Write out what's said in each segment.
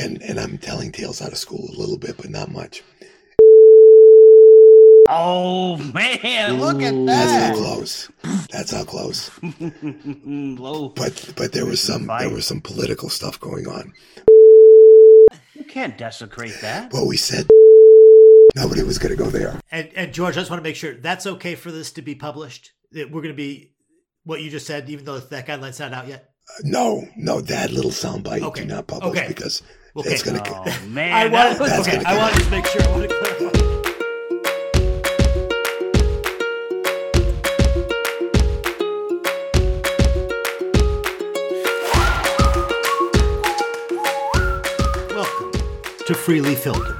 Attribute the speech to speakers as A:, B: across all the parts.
A: and and I'm telling tales out of school a little bit, but not much.
B: Oh man, look at that!
A: That's
B: that.
A: how close. That's how close. But but there was some there was some political stuff going on.
B: You can't desecrate that.
A: Well, we said nobody was going to go there.
C: And, and George, I just want to make sure that's okay for this to be published. That we're going to be what you just said, even though that guideline's not out yet.
A: Uh, no, no, that little soundbite
C: Okay.
A: do not publish
C: Okay.
A: because
C: Okay.
A: it's going to.
B: Oh man,
C: I want,
B: was-
A: That's
C: okay,
A: gonna
C: I
A: get
C: wanted to make sure. I wanted to clarify. Welcome to Freely Filtered,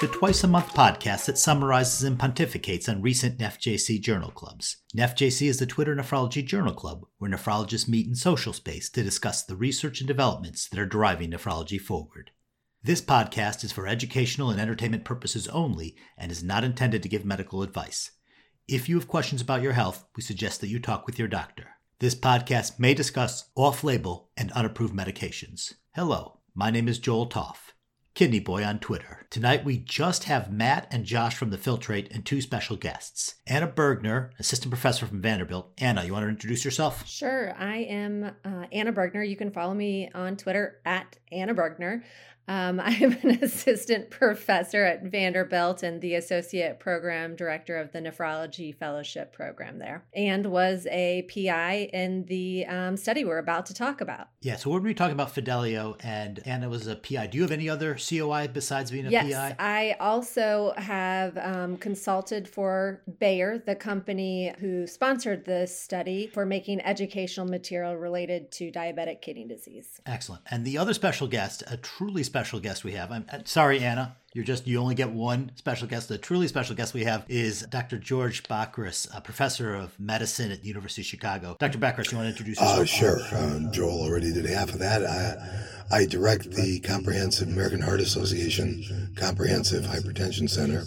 C: the twice a month podcast that summarizes and pontificates on recent NephJC journal clubs. NephJC is the Twitter Nephrology Journal Club, where nephrologists meet in social space to discuss the research and developments that are driving nephrology forward. This podcast is for educational and entertainment purposes only and is not intended to give medical advice. If you have questions about your health, we suggest that you talk with your doctor. This podcast may discuss off label and unapproved medications. Hello, my name is Joel Topf, Kidney Boy on Twitter. Tonight we just have Matt and Josh from the Filtrate and two special guests. Anna Burgner, assistant professor from Vanderbilt. Anna, you want to introduce yourself?
D: Sure. I am uh, Anna Burgner. You can follow me on Twitter at Anna Burgner. Um, I am an assistant professor at Vanderbilt and the associate program director of the nephrology fellowship program there, and was a PI in the um, study we're about to talk about.
C: Yeah, so we're going to be talking about Fidelio, and Anna was a PI. Do you have any other COI besides being a
D: yes,
C: PI?
D: I also have um, consulted for Bayer, the company who sponsored this study, for making educational material related to diabetic kidney disease.
C: Excellent. And the other special guest, a truly special guest we have. I'm, I'm sorry, Anna. You're just you only get one special guest. The truly special guest we have is Dr. George Bakris, a professor of medicine at the University of Chicago. Dr. Bakris, you want to introduce yourself?
A: Uh, sure. Uh, Joel already did half of that. I, I direct the Comprehensive American Heart Association Comprehensive Hypertension Center.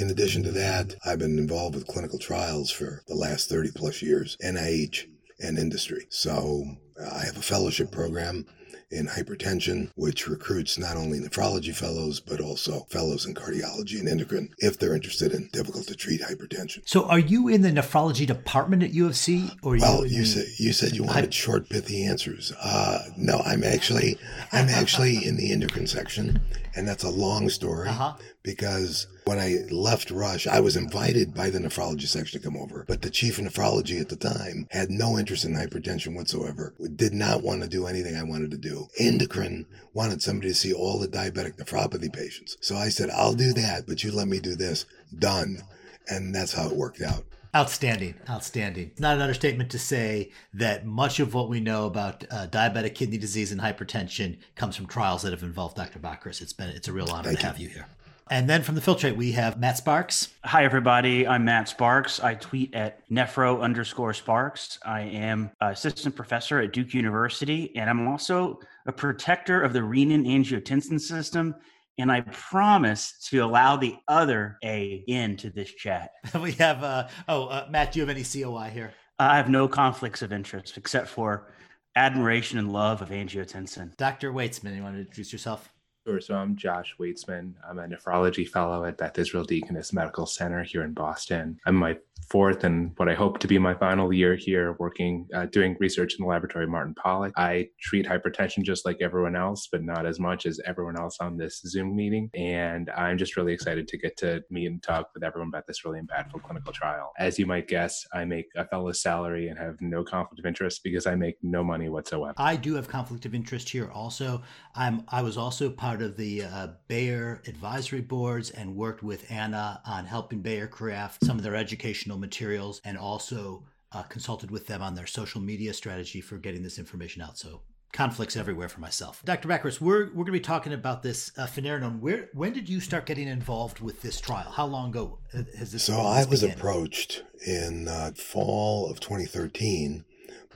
A: In addition to that, I've been involved with clinical trials for the last 30 plus years, NIH and industry. So uh, I have a fellowship program in hypertension, which recruits not only nephrology fellows, but also fellows in cardiology and endocrine if they're interested in difficult to treat hypertension.
C: So, are you in the nephrology department at U of C, or you
A: Well, you
C: the-
A: said you said you wanted short, pithy answers. Uh, no, I'm actually I'm actually in the endocrine section, and that's a long story
C: Uh-huh.
A: because when I left Rush, I was invited by the nephrology section to come over, but the chief of nephrology at the time had no interest in hypertension whatsoever. Did not want to do anything I wanted to do. Endocrine wanted somebody to see all the diabetic nephropathy patients, so I said, "I'll do that, but you let me do this." Done, and that's how it worked out.
C: Outstanding, outstanding. It's not an understatement to say that much of what we know about uh, diabetic kidney disease and hypertension comes from trials that have involved Dr. Bakris. It's been it's a real honor
A: Thank
C: to
A: you.
C: have you here. And then from the Filtrate, we have Matt Sparks.
B: Hi, everybody. I'm Matt Sparks. I tweet at nephro underscore Sparks. I am assistant professor at Duke University, and I'm also a protector of the renin angiotensin system. And I promise to allow the other A into this chat.
C: we have uh, oh uh, Matt, do you have any COI here?
B: I have no conflicts of interest except for admiration and love of angiotensin.
C: Dr. Waitzman, you want to introduce yourself?
E: Sure. So I'm Josh Waitzman. I'm a nephrology fellow at Beth Israel Deaconess Medical Center here in Boston. I'm my fourth and what I hope to be my final year here working, uh, doing research in the laboratory of Martin Pollak. I treat hypertension just like everyone else, but not as much as everyone else on this Zoom meeting. And I'm just really excited to get to meet and talk with everyone about this really impactful clinical trial. As you might guess, I make a fellow's salary and have no conflict of interest because I make no money whatsoever.
C: I do have conflict of interest here. Also, I'm I was also part of the uh, Bayer advisory boards and worked with Anna on helping Bayer craft some of their educational materials, and also uh, consulted with them on their social media strategy for getting this information out. So conflicts everywhere for myself. Dr. Bakris, we're we're going to be talking about this uh, finerenone. Where when did you start getting involved with this trial? How long ago has this?
A: So I was
C: began?
A: approached in uh, fall of 2013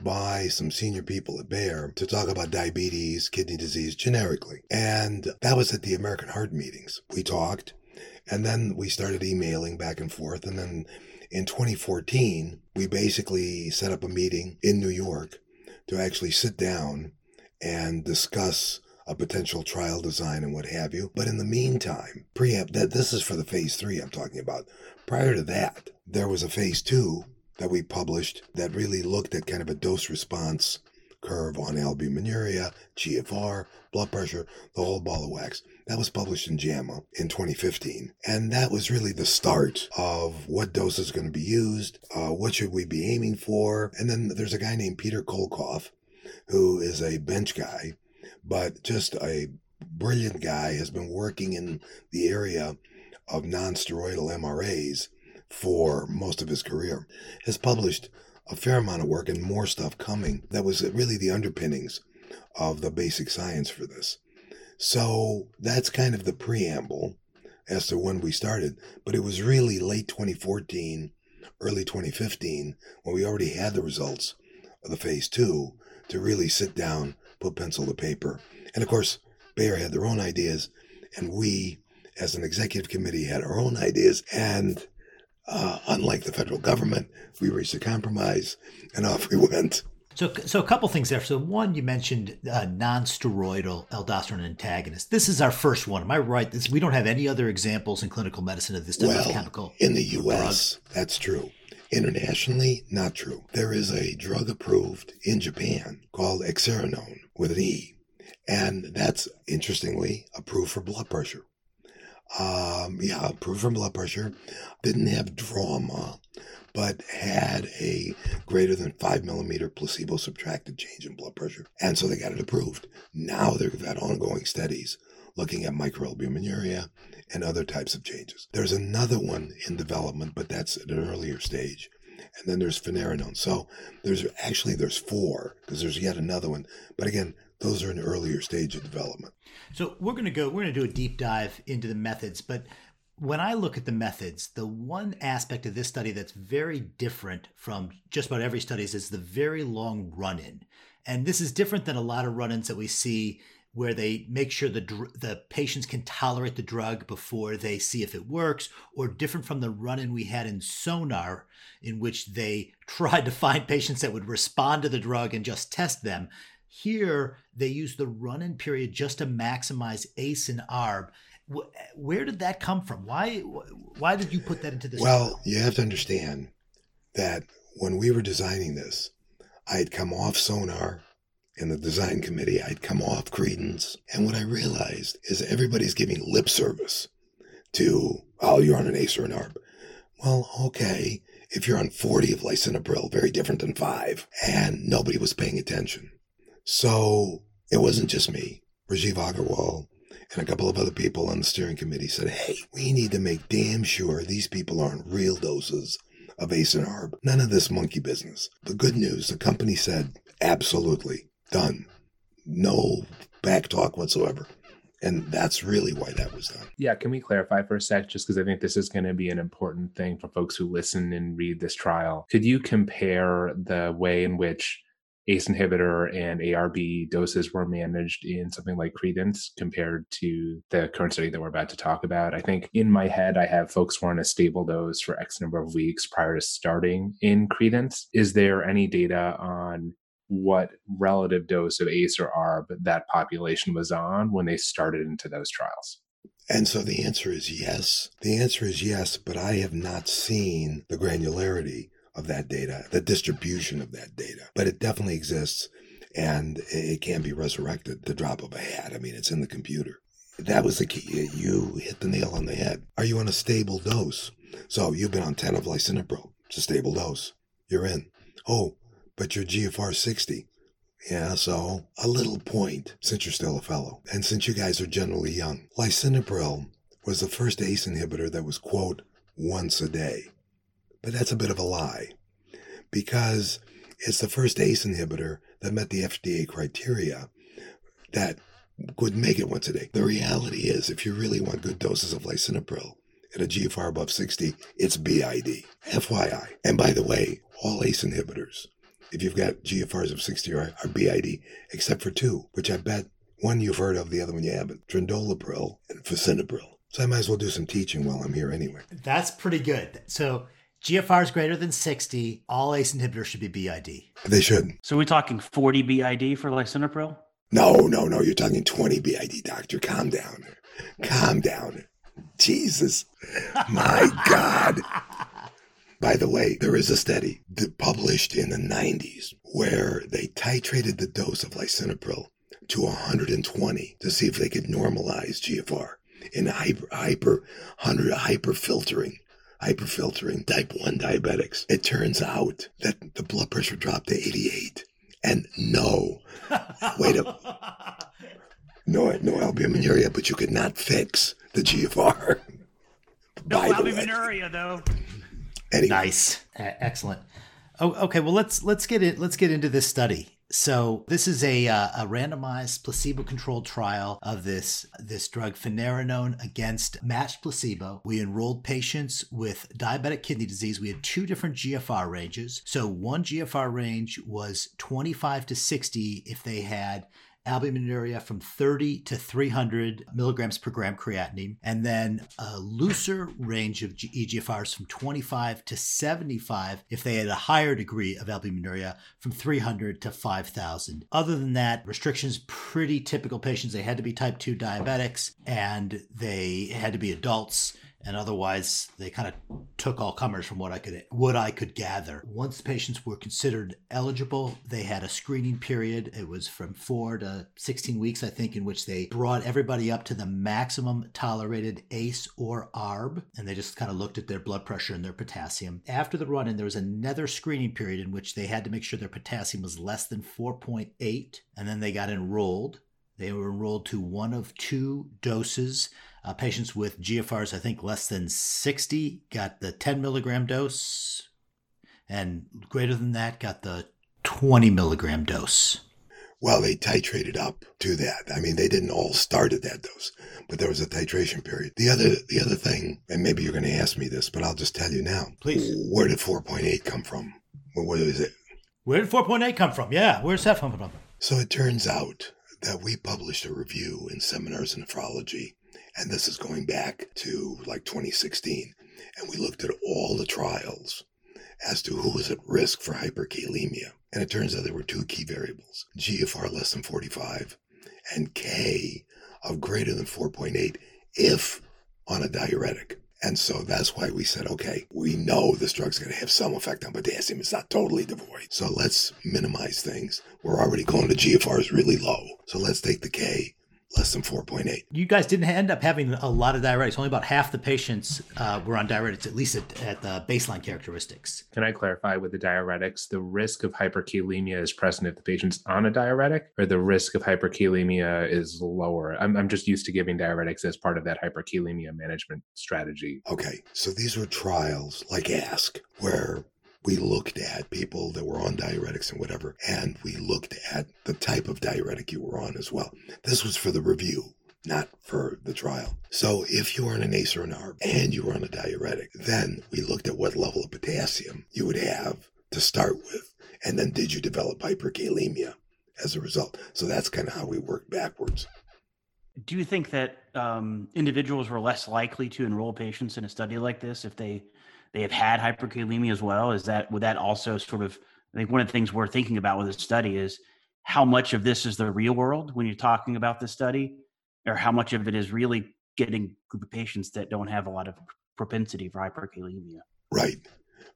A: by some senior people at Bayer to talk about diabetes, kidney disease generically. And that was at the American Heart meetings. We talked and then we started emailing back and forth. And then in 2014, we basically set up a meeting in New York to actually sit down and discuss a potential trial design and what have you. But in the meantime, preamp that this is for the phase three I'm talking about. Prior to that, there was a phase two that we published that really looked at kind of a dose response curve on albuminuria, GFR, blood pressure, the whole ball of wax. That was published in JAMA in 2015. And that was really the start of what dose is going to be used, uh, what should we be aiming for. And then there's a guy named Peter Kolkhof, who is a bench guy, but just a brilliant guy, has been working in the area of non-steroidal MRAs for most of his career, has published a fair amount of work and more stuff coming that was really the underpinnings of the basic science for this. So that's kind of the preamble as to when we started, but it was really late 2014, early 2015 when we already had the results of the phase two to really sit down, put pencil to paper. And of course, Bayer had their own ideas, and we, as an executive committee, had our own ideas. And uh, unlike the federal government, we reached a compromise, and off we went.
C: So, so a couple things there. So, one, you mentioned uh, non-steroidal aldosterone antagonist. This is our first one. Am I right? This, we don't have any other examples in clinical medicine of this type
A: well,
C: of chemical.
A: In the U.S., drug. that's true. Internationally, not true. There is a drug approved in Japan called Exerinone with an E, and that's interestingly approved for blood pressure. Um, yeah, approved for blood pressure. Didn't have drama, but had a greater than five millimeter placebo subtracted change in blood pressure. And so they got it approved. Now they've had ongoing studies looking at microalbuminuria and other types of changes. There's another one in development, but that's at an earlier stage. And then there's finerenone. So there's actually there's four because there's yet another one. But again, those are an earlier stage of development.
C: So we're going to go. We're going to do a deep dive into the methods, but when I look at the methods, the one aspect of this study that's very different from just about every study is the very long run in. And this is different than a lot of run ins that we see where they make sure the the patients can tolerate the drug before they see if it works, or different from the run-in we had in Sonar, in which they tried to find patients that would respond to the drug and just test them. Here, they use the run-in period just to maximize ACE and ARB. Where did that come from? Why why did you put that into this?
A: Well, you have to understand that when we were designing this, I had come off Sonar in the design committee, I'd come off Credence. And what I realized is everybody's giving lip service to, oh, you're on an ACE or an ARB. Well, okay. If you're on 40 of lisinopril, very different than five, and nobody was paying attention. So it wasn't just me. Rajiv Agarwal and a couple of other people on the steering committee said, hey, we need to make damn sure these people aren't real doses of ACE and ARB. None of this monkey business. The good news, the company said, absolutely. Done. No back talk whatsoever. And that's really why that was done.
E: Yeah, can we clarify for a sec, just because I think this is going to be an important thing for folks who listen and read this trial? Could you compare the way in which ACE inhibitor and ARB doses were managed in something like Credence compared to the current study that we're about to talk about. I think in my head, I have folks who are on a stable dose for X number of weeks prior to starting in Credence. Is there any data on what relative dose of ACE or ARB that population was on when they started into those trials?
A: And so the answer is yes. The answer is yes, but I have not seen the granularity of that data, the distribution of that data. But it definitely exists and it can be resurrected the drop of a hat. I mean, it's in the computer. That was the key. You hit the nail on the head. Are you on a stable dose? So you've been on 10 of lisinopril. It's a stable dose. You're in. Oh, but your GFR 60. Yeah, so a little point since you're still a fellow. And since you guys are generally young, lisinopril was the first ACE inhibitor that was, quote, once a day. But that's a bit of a lie because it's the first ACE inhibitor that met the FDA criteria that would make it once a day. The reality is, if you really want good doses of lisinopril at a GFR above 60, it's BID. FYI. And by the way, all ACE inhibitors if you've got GFRs of 60 are, are BID, except for two, which I bet one you've heard of, the other one you haven't. Trandolapril and Fosinopril. So I might as well do some teaching while I'm here anyway.
C: That's pretty good. So GFR is greater than 60. All ACE inhibitors should be BID.
A: They should.
B: So we're talking 40 BID for lisinopril?
A: No, no, no. You're talking 20 BID, doctor. Calm down. Calm down. Jesus. My God. By the way, there is a study published in the 90s where they titrated the dose of lisinopril to 120 to see if they could normalize GFR in hyper hyper hundred hyper filtering hyper filtering type 1 diabetics. It turns out that the blood pressure dropped to 88 and no. Wait a no no albuminuria but you could not fix the GFR
B: no albuminuria though.
C: Anyway. nice. Excellent. Oh, okay well let's let's get it let's get into this study so this is a, uh, a randomized placebo-controlled trial of this this drug finerenone against matched placebo. We enrolled patients with diabetic kidney disease. We had two different GFR ranges. So one GFR range was 25 to 60 if they had albuminuria from 30 to 300 milligrams per gram creatinine, and then a looser range of EGFRs from 25 to 75 if they had a higher degree of albuminuria from 300 to 5,000. Other than that, restrictions pretty typical patients. They had to be type 2 diabetics and they had to be adults and otherwise they kind of took all comers from what I could what I could gather. Once patients were considered eligible, they had a screening period. It was from 4 to 16 weeks I think in which they brought everybody up to the maximum tolerated ACE or ARB and they just kind of looked at their blood pressure and their potassium. After the run-in there was another screening period in which they had to make sure their potassium was less than 4.8 and then they got enrolled. They were enrolled to one of two doses uh, patients with GFRs, I think less than 60, got the 10 milligram dose, and greater than that got the 20 milligram dose.
A: Well, they titrated up to that. I mean, they didn't all start at that dose, but there was a titration period. The other, the other thing, and maybe you're going to ask me this, but I'll just tell you now.
C: Please.
A: Where did 4.8 come from? What is it?
C: Where did 4.8 come from? Yeah, where's that come from?
A: So it turns out that we published a review in Seminars in Nephrology and this is going back to like 2016. And we looked at all the trials as to who was at risk for hyperkalemia. And it turns out there were two key variables GFR less than 45 and K of greater than 4.8 if on a diuretic. And so that's why we said, okay, we know this drug's going to have some effect on potassium. It's not totally devoid. So let's minimize things. We're already going to GFRs really low. So let's take the K less than 4.8.
C: You guys didn't end up having a lot of diuretics. Only about half the patients uh, were on diuretics, at least at, at, the baseline characteristics.
E: Can I clarify with the diuretics? The risk of hyperkalemia is present if the patient's on a diuretic, or the risk of hyperkalemia is lower? I'm, I'm just used to giving diuretics as part of that hyperkalemia management strategy.
A: Okay, so these were trials like ASK, where we looked at people that were on diuretics and whatever, and we looked at the type of diuretic you were on as well. This was for the review, not for the trial. So if you were on an ACE or an ARB and you were on a diuretic, then we looked at what level of potassium you would have to start with, and then did you develop hyperkalemia as a result? So that's kind of how we worked backwards.
B: Do you think that um, individuals were less likely to enroll patients in a study like this if they they have had hyperkalemia as well. Is that would that also sort of? I think one of the things we're thinking about with this study is how much of this is the real world when you're talking about this study, or how much of it is really getting group of patients that don't have a lot of propensity for hyperkalemia.
A: Right.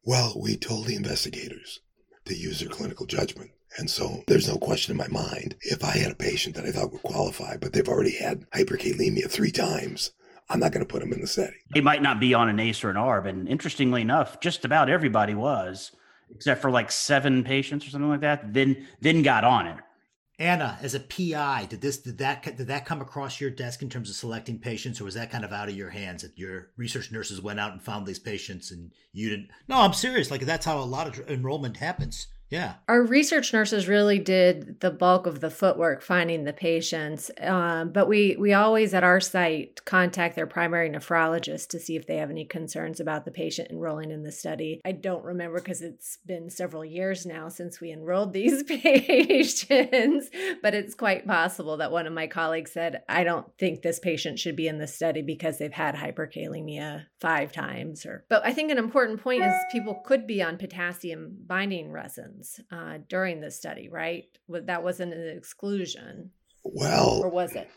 A: Well, we told the investigators to use their clinical judgment. And so there's no question in my mind if I had a patient that I thought would qualify, but they've already had hyperkalemia three times, I'm not going to put them in the setting.
B: They might not be on an ACE or an ARB. And interestingly enough, just about everybody was, except for like seven patients or something like that, then then got on it.
C: Anna, as a PI, did this did that did that come across your desk in terms of selecting patients, or was that kind of out of your hands? That your research nurses went out and found these patients, and you didn't? No, I'm serious. Like that's how a lot of enrollment happens. Yeah.
D: Our research nurses really did the bulk of the footwork finding the patients. Um, but we, we always at our site contact their primary nephrologist to see if they have any concerns about the patient enrolling in the study. I don't remember because it's been several years now since we enrolled these patients, but it's quite possible that one of my colleagues said, I don't think this patient should be in the study because they've had hyperkalemia five times. Or, but I think an important point is people could be on potassium binding uh, during the study, right? That wasn't an exclusion.
A: Well,
D: or was it?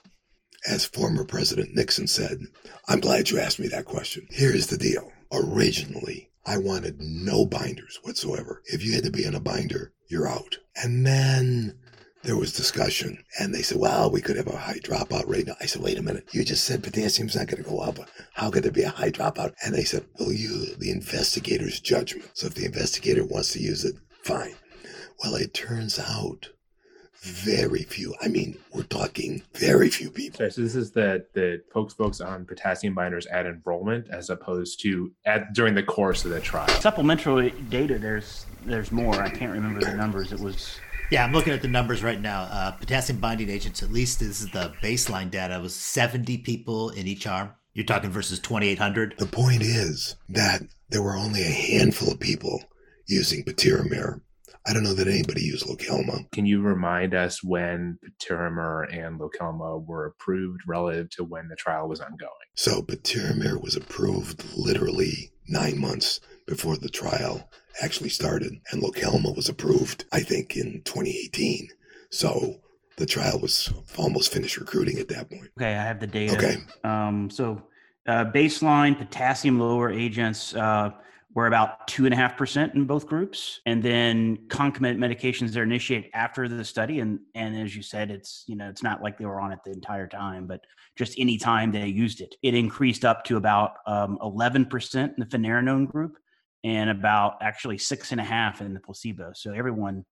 A: As former President Nixon said, I'm glad you asked me that question. Here's the deal. Originally, I wanted no binders whatsoever. If you had to be in a binder, you're out. And then there was discussion and they said, well, we could have a high dropout rate. I said, wait a minute. You just said potassium's not going to go up. How could there be a high dropout? And they said, well, you, the investigator's judgment. So if the investigator wants to use it, fine. Well, it turns out very few. I mean, we're talking very few people.
E: Sorry, so this is the the folks folks on potassium binders at enrollment as opposed to at during the course of the trial.
B: Supplementary data, there's there's more. I can't remember the numbers. It was
C: yeah, I'm looking at the numbers right now. Uh, potassium binding agents, at least this is the baseline data, was 70 people in each arm. You're talking versus 2,800.
A: The point is that there were only a handful of people using patiromer I don't know that anybody used Lokelma.
E: Can you remind us when Patiromer and Lokelma were approved relative to when the trial was ongoing?
A: So Patiromer was approved literally nine months before the trial actually started, and Lokelma was approved, I think, in 2018. So the trial was almost finished recruiting at that point.
B: Okay, I have the data.
A: Okay.
B: Um, so uh, baseline potassium lower agents. Uh, were about two and a half percent in both groups, and then concomitant medications are initiated after the study. And and as you said, it's you know it's not like they were on it the entire time, but just any time they used it, it increased up to about um, eleven percent in the finerenone group, and about actually six and a half in the placebo. So everyone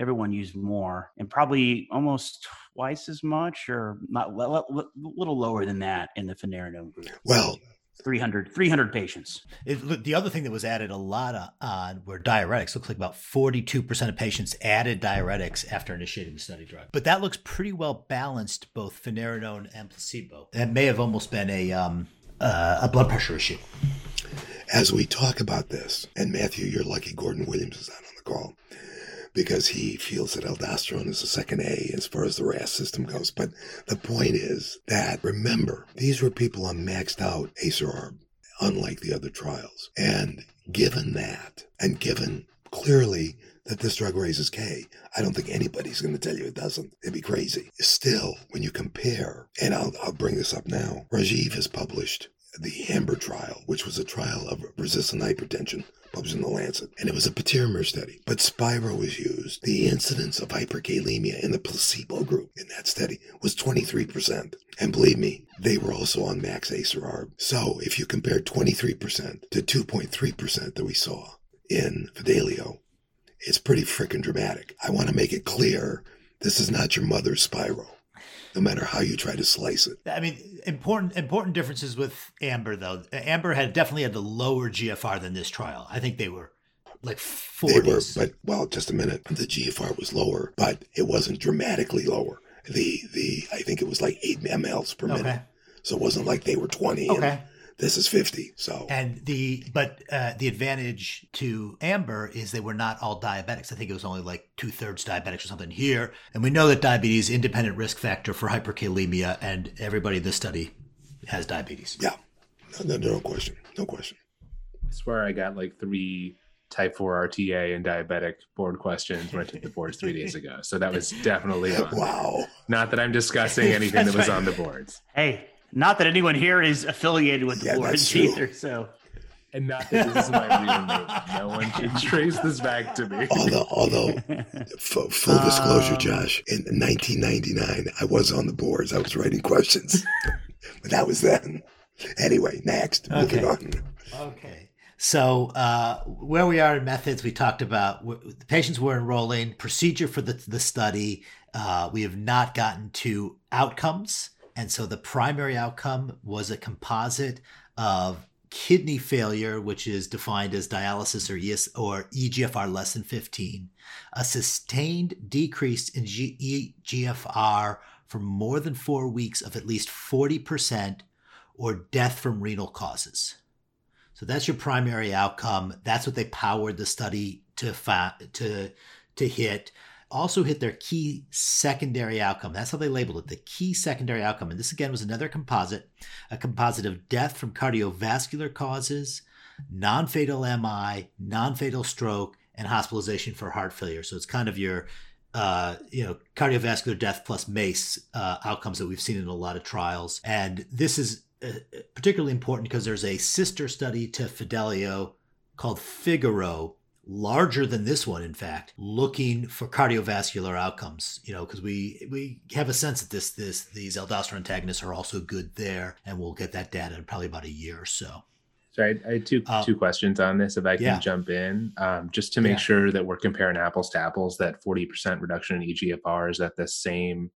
B: everyone used more, and probably almost twice as much, or not a little lower than that in the finerenone group.
A: Well,
B: 300, 300 patients.
C: It, the other thing that was added a lot on were diuretics. Looks like about 42% of patients added diuretics after initiating the study drug. But that looks pretty well balanced, both finerenone and placebo. That may have almost been a, um, uh, a blood pressure issue.
A: As we talk about this, and Matthew, you're lucky Gordon Williams is not on the call because he feels that aldosterone is a second A as far as the RAS system goes. But the point is that remember, these were people on maxed out ACER unlike the other trials. And given that, and given clearly that this drug raises K. I don't think anybody's going to tell you it doesn't. It'd be crazy. Still, when you compare, and I'll, I'll bring this up now, Rajiv has published the Amber trial, which was a trial of resistant hypertension published in the Lancet, and it was a patiromer study. But Spiro was used. The incidence of hyperkalemia in the placebo group in that study was 23%. And believe me, they were also on max ACER So if you compare 23% to 2.3% that we saw in Fidelio, it's pretty freaking dramatic. I want to make it clear this is not your mother's Spiro no matter how you try to slice it.
C: I mean, important important differences with Amber though. Amber had definitely had the lower GFR than this trial. I think they were like 40s. They were,
A: but well, just a minute. The GFR was lower, but it wasn't dramatically lower. The the I think it was like eight mLs per minute. Okay. So it wasn't like they were twenty. Okay. This is 50. So
C: and the but uh, the advantage to Amber is they were not all diabetics. I think it was only like two thirds diabetics or something here. And we know that diabetes is independent risk factor for hyperkalemia, and everybody in this study has diabetes.
A: Yeah, no, no, no question, no question.
E: I swear I got like three type 4 RTA and diabetic board questions when I took the boards three days ago. So that was definitely on.
A: Wow.
E: Not that I'm discussing anything that was right. on the boards.
B: Hey, not that anyone here is affiliated with the yeah, boards either. So,
E: and not that this is my real name. No one can trace this back to me.
A: Although, although, f- full disclosure, um, Josh, in 1999, I was on the boards. I was writing questions, but that was then. Anyway, next, okay. moving
C: on. Okay. So, uh, where we are in methods, we talked about the patients were enrolling, procedure for the, the study. Uh, we have not gotten to outcomes. And so the primary outcome was a composite of kidney failure, which is defined as dialysis or, ES, or EGFR less than 15, a sustained decrease in G, EGFR for more than four weeks of at least 40%, or death from renal causes. So that's your primary outcome. That's what they powered the study to fa- to to hit also hit their key secondary outcome. That's how they labeled it the key secondary outcome. And this again was another composite a composite of death from cardiovascular causes, non fatal MI, non fatal stroke, and hospitalization for heart failure. So it's kind of your uh, you know, cardiovascular death plus MACE uh, outcomes that we've seen in a lot of trials. And this is uh, particularly important because there's a sister study to Fidelio called Figaro, larger than this one, in fact, looking for cardiovascular outcomes. You know, because we we have a sense that this this these aldosterone antagonists are also good there, and we'll get that data in probably about a year or so.
E: So I, I had two uh, two questions on this. If I can yeah. jump in, um, just to make yeah. sure that we're comparing apples to apples, that forty percent reduction in EGFR is at the same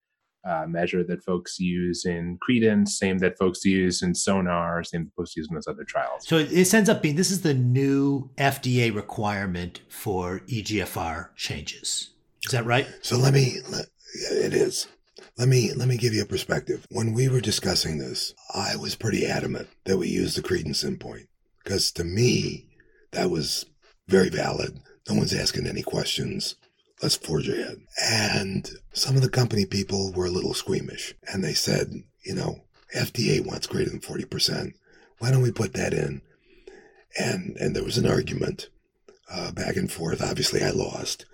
E: uh, measure that folks use in Credence, same that folks use in Sonar, same that folks use in those other trials.
C: So it ends up being this is the new FDA requirement for EGFR changes. Is that right?
A: So let me. Let, it is. Let me let me give you a perspective. When we were discussing this, I was pretty adamant that we use the credence endpoint because to me that was very valid. No one's asking any questions. Let's forge ahead. And some of the company people were a little squeamish, and they said, you know, FDA wants greater than forty percent. Why don't we put that in? And and there was an argument uh, back and forth. Obviously, I lost,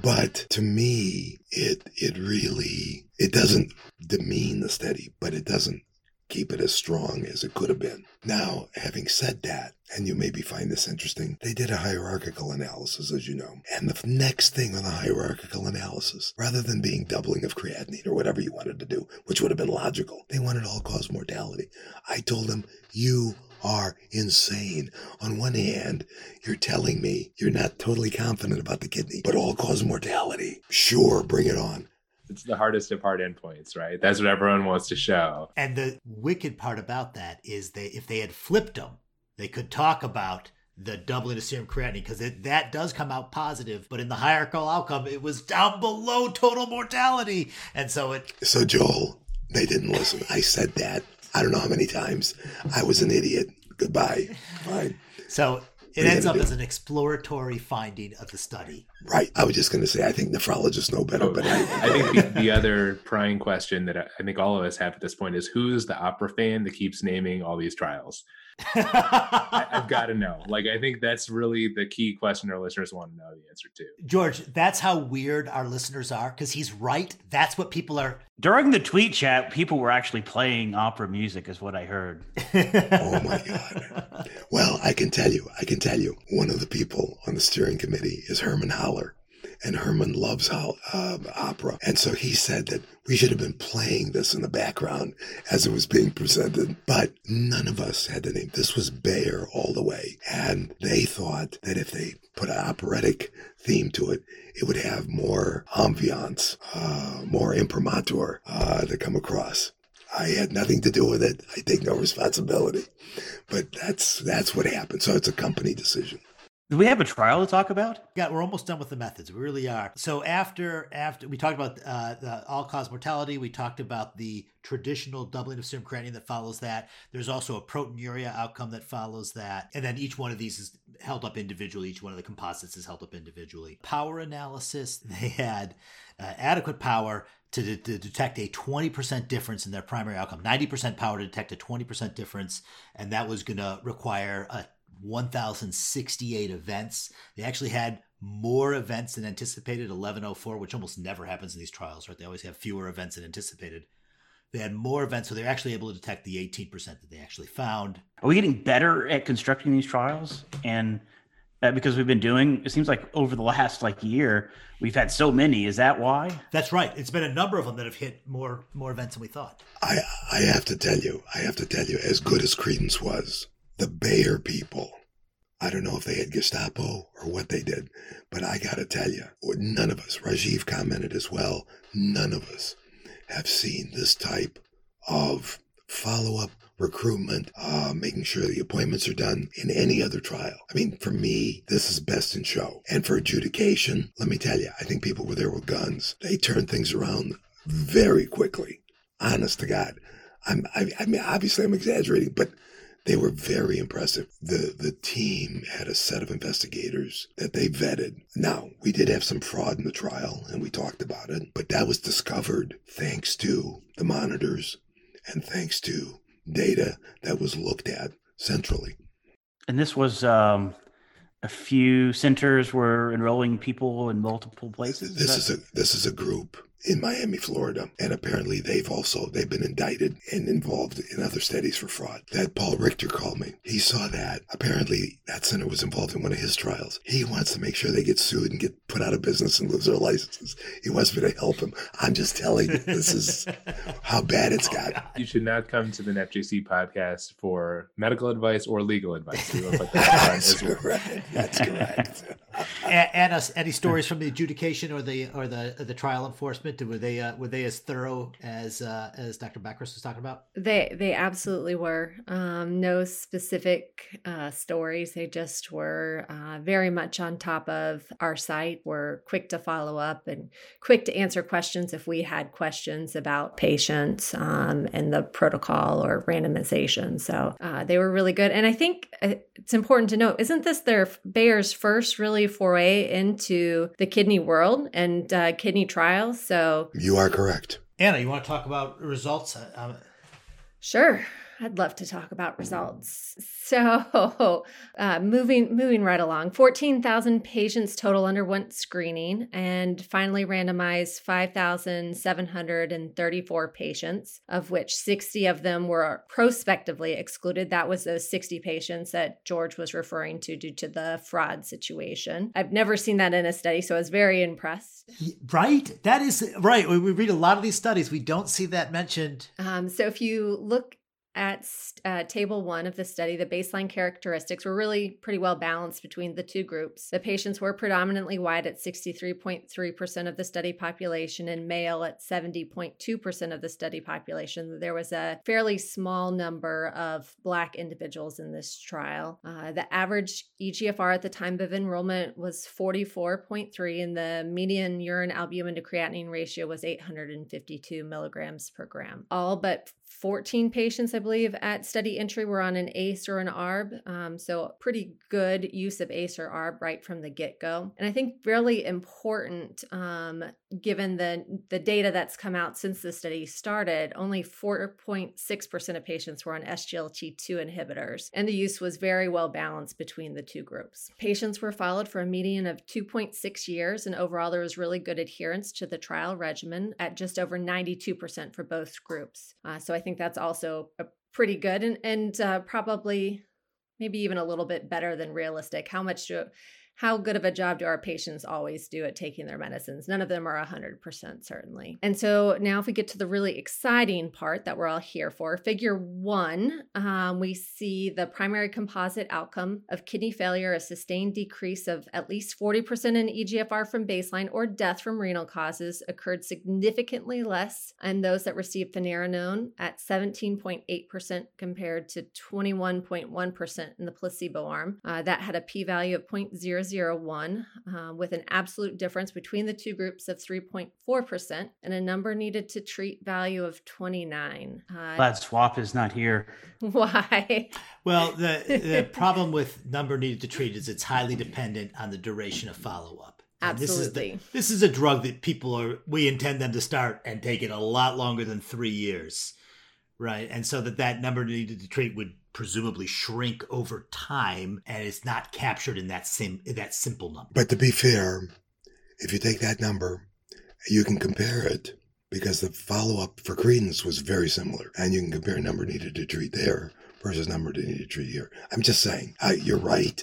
A: but to me, it it really it doesn't demean the study, but it doesn't keep it as strong as it could have been. Now, having said that, and you maybe find this interesting, they did a hierarchical analysis, as you know. And the next thing on the hierarchical analysis, rather than being doubling of creatinine or whatever you wanted to do, which would have been logical, they wanted all cause mortality. I told them, you are insane. On one hand, you're telling me you're not totally confident about the kidney, but all cause mortality. Sure, bring it on.
E: It's the hardest of hard endpoints, right? That's what everyone wants to show.
C: And the wicked part about that is they if they had flipped them, they could talk about the doubling of serum creatinine because that does come out positive, but in the hierarchical outcome, it was down below total mortality, and so it.
A: So Joel, they didn't listen. I said that I don't know how many times. I was an idiot. Goodbye. Fine.
C: So it ends up as an exploratory finding of the study.
A: Right. I was just going to say, I think nephrologists know better, oh, but I,
E: I think the, the, other prying question that I think all of us have at this point is who's the opera fan that keeps naming all these trials? I, have got to know. Like, I think that's really the key question our listeners want to know the answer to.
C: George, that's how weird our listeners are because he's right. That's what people are.
B: During the tweet chat, people were actually playing opera music, is what I heard.
A: oh my God. Well, I can tell you, I can tell you, one of the people on the steering committee is Herman Haller and Herman loves uh, opera. And so he said that we should have been playing this in the background as it was being presented. But none of us had the name. This was Bayer all the way. And they thought that if they put an operatic theme to it, it would have more ambiance, uh, more imprimatur uh, to come across. I had nothing to do with it. I take no responsibility. But that's that's what happened. So it's a company decision.
B: Do we have a trial to talk about?
C: Yeah, we're almost done with the methods. We really are. So after after we talked about uh, the all cause mortality, we talked about the traditional doubling of serum creatinine that follows that. There's also a proteinuria outcome that follows that, and then each one of these is held up individually. Each one of the composites is held up individually. Power analysis. They had uh, adequate power to, de- to, detect a 20% difference in their primary outcome, 90% power to detect a 20% difference, and that was going to require a 1,068 events. They actually had more events than anticipated, 1104, which almost never happens in these trials, right? They always have fewer events than anticipated. They had more events, so they're actually able to detect the 18% that they actually found.
B: Are we getting better at constructing these trials? And uh, because we've been doing, it seems like over the last like year, we've had so many. Is that why?
C: That's right. It's been a number of them that have hit more more events than we thought.
A: I I have to tell you, I have to tell you, as good as Credence was, the Bayer people. I don't know if they had Gestapo or what they did, but I got to tell you, none of us, Rajiv commented as well, none of us have seen this type of follow up recruitment, uh, making sure the appointments are done in any other trial. I mean, for me, this is best in show. And for adjudication, let me tell you, I think people were there with guns. They turned things around very quickly. Honest to God. I'm, I, I mean, obviously I'm exaggerating, but they were very impressive. The the team had a set of investigators that they vetted. Now, we did have some fraud in the trial and we talked about it, but that was discovered thanks to the monitors and thanks to data that was looked at centrally.
B: And this was um a few centers were enrolling people in multiple places.
A: This is, is a this is a group in Miami, Florida, and apparently they've also they've been indicted and involved in other studies for fraud. That Paul Richter called me. He saw that. Apparently that center was involved in one of his trials. He wants to make sure they get sued and get put out of business and lose their licenses. He wants me to help him. I'm just telling you, this is how bad it's oh, got.
E: You should not come to the NephJC podcast for medical advice or legal advice.
A: That's correct. That's correct.
C: and, us any stories from the adjudication or the or the the trial enforcement? Were they uh, were they as thorough as uh, as Dr. Bakris was talking about?
D: They they absolutely were. Um, no specific uh, stories. They just were uh, very much on top of our site. Were quick to follow up and quick to answer questions if we had questions about patients um, and the protocol or randomization. So uh, they were really good. And I think uh, it's important to note: isn't this their Bayer's first really foray into the kidney world and kidney trials. So
A: you are correct.
C: Anna, you want to talk about results? Um,
D: sure. I'd love to talk about results. So, uh, moving moving right along, fourteen thousand patients total underwent screening, and finally randomized five thousand seven hundred and thirty four patients, of which sixty of them were prospectively excluded. That was those sixty patients that George was referring to due to the fraud situation. I've never seen that in a study, so I was very impressed.
C: Right, that is right. We read a lot of these studies, we don't see that mentioned.
D: Um, so if you look at uh, table one of the study, the baseline characteristics were really pretty well balanced between the two groups. The patients were predominantly white at 63.3% of the study population and male at 70.2% of the study population. There was a fairly small number of Black individuals in this trial. Uh, the average EGFR at the time of enrollment was 44.3, and the median urine albumin to creatinine ratio was 852 milligrams per gram. All but 14 patients, I believe, at study entry were on an ACE or an ARB. Um, so, pretty good use of ACE or ARB right from the get go. And I think really important, um, given the, the data that's come out since the study started, only 4.6% of patients were on SGLT2 inhibitors, and the use was very well balanced between the two groups. Patients were followed for a median of 2.6 years, and overall, there was really good adherence to the trial regimen at just over 92% for both groups. Uh, so, I think that's also pretty good and, and uh, probably maybe even a little bit better than realistic. How much do how good of a job do our patients always do at taking their medicines? None of them are 100% certainly. And so now, if we get to the really exciting part that we're all here for, figure one, um, we see the primary composite outcome of kidney failure, a sustained decrease of at least 40% in EGFR from baseline or death from renal causes occurred significantly less in those that received finerenone at 17.8% compared to 21.1% in the placebo arm. Uh, that had a p value of 0.00 0.001 uh, with an absolute difference between the two groups of 3.4% and a number needed to treat value of 29.
B: Uh, Glad SWAP is not here.
D: Why?
C: Well, the, the problem with number needed to treat is it's highly dependent on the duration of follow up.
D: Absolutely.
C: This is, the, this is a drug that people are, we intend them to start and take it a lot longer than three years. Right. And so that that number needed to treat would presumably shrink over time and it's not captured in that sim that simple number.
A: But to be fair, if you take that number, you can compare it because the follow up for credence was very similar, and you can compare number needed to treat there versus number needed to treat here. I'm just saying, uh, you're right,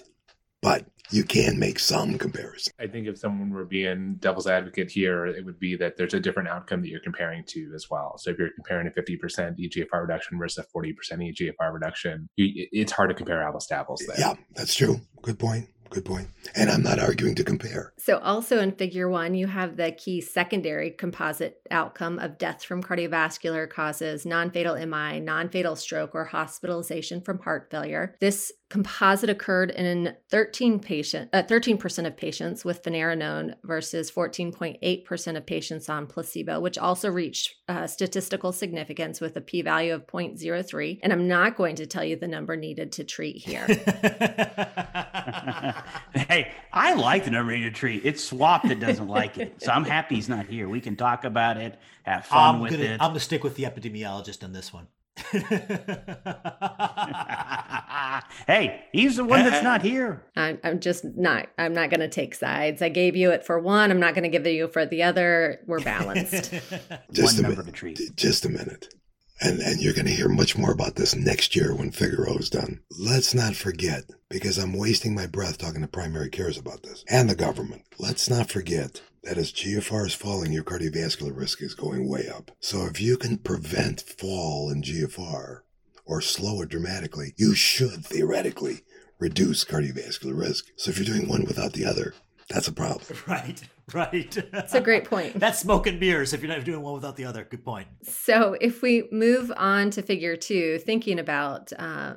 A: but you can make some comparison.
E: I think if someone were being devil's advocate here, it would be that there's a different outcome that you're comparing to as well. So if you're comparing a 50% EGFR reduction versus a 40% EGFR reduction, you, it's hard to compare apples to apples there.
A: Yeah, that's true. Good point. Good point. And I'm not arguing to compare.
D: So, also in figure one, you have the key secondary composite outcome of death from cardiovascular causes, non fatal MI, non fatal stroke, or hospitalization from heart failure. This composite occurred in 13 patient, uh, 13% of patients with finerenone versus 14.8% of patients on placebo, which also reached uh, statistical significance with a p-value of 0.03. And I'm not going to tell you the number needed to treat here.
B: hey, I like the number needed to treat. It's SWAP that doesn't like it. So I'm happy he's not here. We can talk about it, have fun
C: I'm
B: with
C: gonna,
B: it.
C: I'm going to stick with the epidemiologist on this one.
B: Hey, he's the one that's uh, uh, not here.
D: I'm, I'm just not. I'm not going to take sides. I gave you it for one. I'm not going to give it to you for the other. We're balanced.
A: Just
B: one
A: a minute. Just a minute. And, and you're going to hear much more about this next year when Figaro is done. Let's not forget, because I'm wasting my breath talking to primary cares about this and the government. Let's not forget that as GFR is falling, your cardiovascular risk is going way up. So if you can prevent fall in GFR or slow it dramatically, you should theoretically reduce cardiovascular risk. So if you're doing one without the other, that's a problem.
C: Right, right.
D: That's a great point.
C: That's smoke and mirrors if you're not doing one without the other. Good point.
D: So if we move on to figure two, thinking about uh,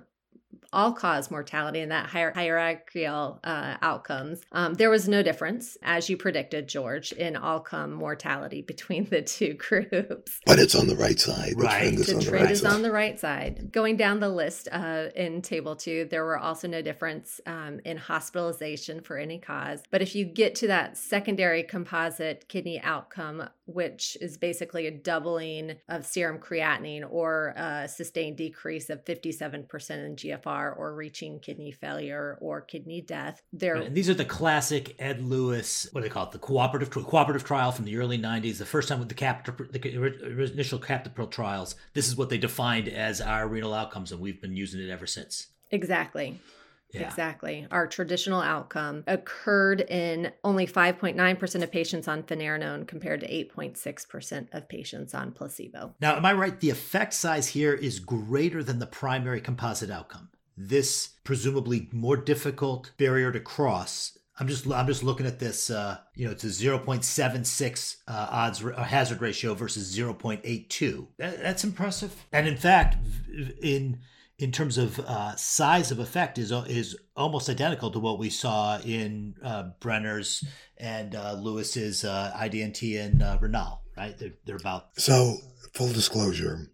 D: all cause mortality and that hier- hierarchical uh, outcomes, um, there was no difference, as you predicted, George, in all come mortality between the two groups.
A: But it's on the right side. The
C: Right.
A: trend is
D: The
A: on the
D: trend
A: right
D: is
A: side.
D: on the right side. Going down the list uh, in table two, there were also no difference um, in hospitalization for any cause. But if you get to that secondary composite kidney outcome, which is basically a doubling of serum creatinine or a sustained decrease of 57% in GFR or reaching kidney failure or kidney death, there
C: And these are the classic Ed Lewis, what do they call it? The cooperative cooperative trial from the early '90s. The first time with the cap, the initial Captopril trials. This is what they defined as our renal outcomes, and we've been using it ever since.
D: exactly.
C: Yeah.
D: Exactly. Our traditional outcome occurred in only 5.9% of patients on finerenone compared to 8.6% of patients on placebo.
C: Now, am I right? The effect size here is greater than the primary composite outcome. This presumably more difficult barrier to cross. I'm just I'm just looking at this. Uh, you know, it's a 0.76 uh, odds uh, hazard ratio versus 0.82. That, that's impressive. And in fact, in in terms of uh, size of effect, is is almost identical to what we saw in uh, Brenner's and uh, Lewis's uh, IDNT and uh, RENAAL. Right? They're, they're about
A: So, full disclosure,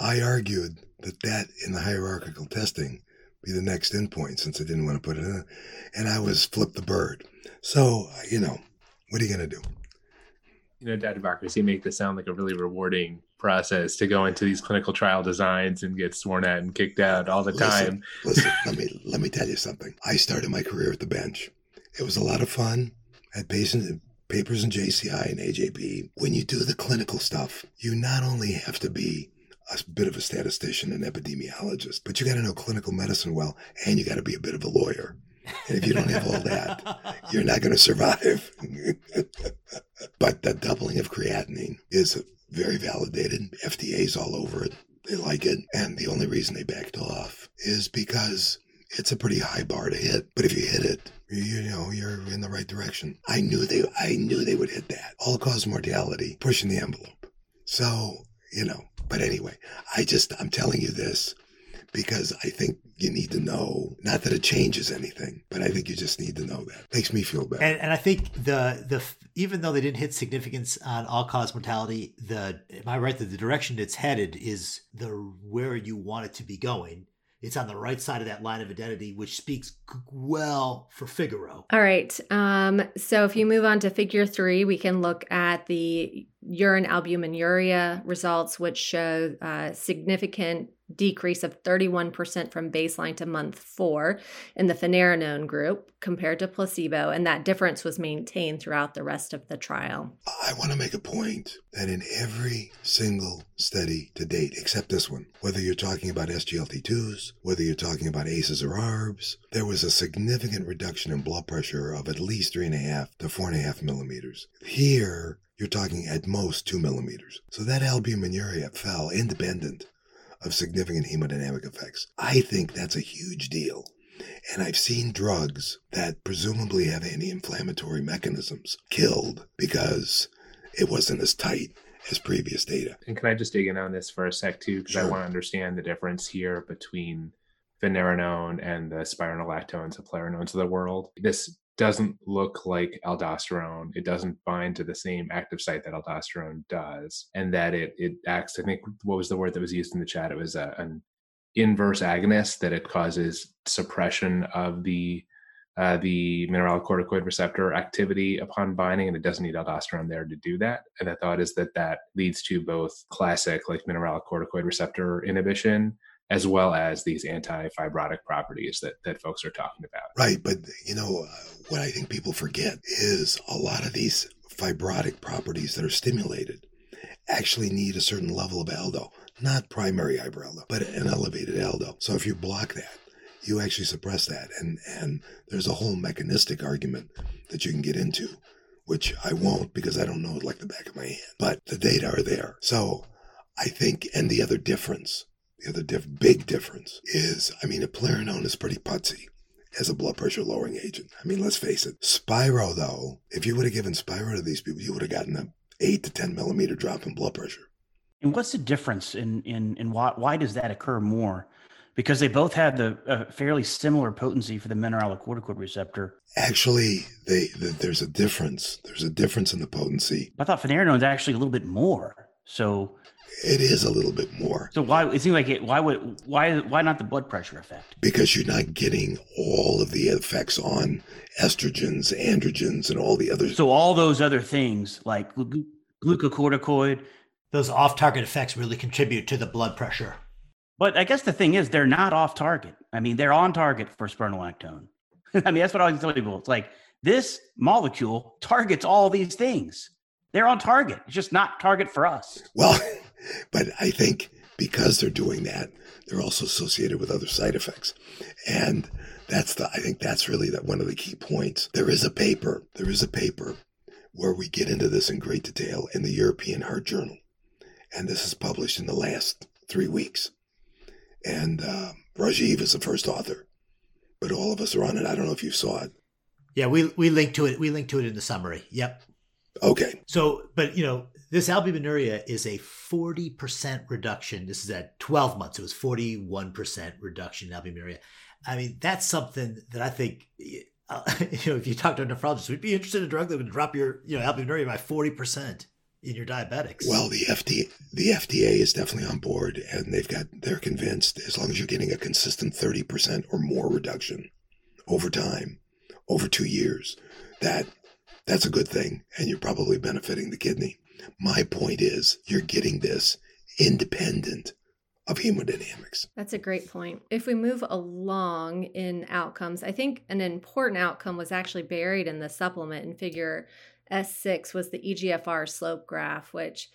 A: I argued that that in the hierarchical testing be the next endpoint since I didn't want to put it in, and I was flip the bird. So, you know, what are you going to do?
E: You know, Dr. Bakris, you make this sound like a really rewarding process to go into these clinical trial designs and get sworn at and kicked out all the
A: Listen.
E: time.
A: Listen, let me let me tell you something. I started my career at the bench. It was a lot of fun. I had patient papers in JCI and AJP. When you do the clinical stuff, you not only have to be a bit of a statistician and epidemiologist, but you got to know clinical medicine well, and you got to be a bit of a lawyer. And if you don't have all that, you're not going to survive. but the doubling of creatinine is very validated. FDA's all over it. They like it. And the only reason they backed off is because it's a pretty high bar to hit. But if you hit it, you, know, you're in the right direction. I knew they, I knew they would hit that. All cause mortality, pushing the envelope. So, you know, but anyway, I just, I'm telling you this because I think you need to know, not that it changes anything, but I think you just need to know that. Makes me feel better.
C: And, and I think the the even though they didn't hit significance on all cause mortality, the am I right that the direction it's headed is the where you want it to be going. It's on the right side of that line of identity, which speaks well for Figaro.
D: All right. Um, so if you move on to figure three, we can look at the urine albuminuria results, which show uh, significant decrease of 31% from baseline to month four in the finerenone group compared to placebo. And that difference was maintained throughout the rest of the trial.
A: I want to make a point that in every single study to date, except this one, whether you're talking about SGLT2s, whether you're talking about ACEs or ARBs, there was a significant reduction in blood pressure of at least three and a half to four and a half millimeters. Here, you're talking at most two millimeters. So that albuminuria fell independent of significant hemodynamic effects. I think that's a huge deal. And I've seen drugs that presumably have anti inflammatory mechanisms killed because it wasn't as tight as previous data.
E: And can I just dig in on this for a sec too? Because I want to understand the difference here between finerenone and the spironolactones, the plerinones of the world. This doesn't look like aldosterone. It doesn't bind to the same active site that aldosterone does, and that it it acts. I think what was the word that was used in the chat? It was a, an inverse agonist that it causes suppression of the uh, the mineralocorticoid receptor activity upon binding, and it doesn't need aldosterone there to do that. And the thought is that that leads to both classic like mineralocorticoid receptor inhibition as well as these anti-fibrotic properties that, that folks are talking about.
A: Right. But, you know, uh, what I think people forget is a lot of these fibrotic properties that are stimulated actually need a certain level of aldo, not primary hyper aldo, but an elevated aldo. So if you block that, you actually suppress that. And, and there's a whole mechanistic argument that you can get into, which I won't because I don't know it like the back of my hand. But the data are there. So I think, and the other difference, the other diff- big difference is, I mean, a eplerenone is pretty putsy as a blood pressure lowering agent. I mean, let's face it. Spiro, though, if you would have given Spiro to these people, you would have gotten an eight to 10 millimeter drop in blood pressure.
B: And what's the difference in, in, in why, why does that occur more? Because they both have the uh, fairly similar potency for the mineralocorticoid receptor.
A: Actually, they, the, there's a difference. There's a difference in the potency.
B: I thought finerenone is actually a little bit more. So
A: it is a little bit more.
B: So why it seems like it? Why would why why not the blood pressure effect?
A: Because you're not getting all of the effects on estrogens, androgens, and all the others.
B: So all those other things like glu- glucocorticoid,
C: those off-target effects really contribute to the blood pressure.
B: But I guess the thing is, they're not off target. I mean, they're on target for spironolactone. I mean, that's what I always tell people. It's like this molecule targets all these things. They're on target. It's just not target for us.
A: Well, but I think because they're doing that, they're also associated with other side effects. And that's the, I think that's really that one of the key points. There is a paper, there is a paper where we get into this in great detail in the European Heart Journal. And this is published in the last three weeks. And uh, Rajiv is the first author, but all of us are on it. I don't know if you saw it.
C: Yeah, we we link to it. We link to it in the summary. Yep.
A: Okay.
C: So, but you know, this albuminuria is a 40% reduction. This is at 12 months. It was 41% reduction in albuminuria. I mean, that's something that I think, uh, you know, if you talk to a nephrologist, we'd be interested in a drug that would drop your, you know, albuminuria by 40% in your diabetics.
A: Well, the FDA, the FDA is definitely on board and they've got, they're convinced as long as you're getting a consistent 30% or more reduction over time, over two years, that that's a good thing. And you're probably benefiting the kidney. My point is you're getting this independent of hemodynamics.
D: That's a great point. If we move along in outcomes, I think an important outcome was actually buried in the supplement in figure S6 was the EGFR slope graph, which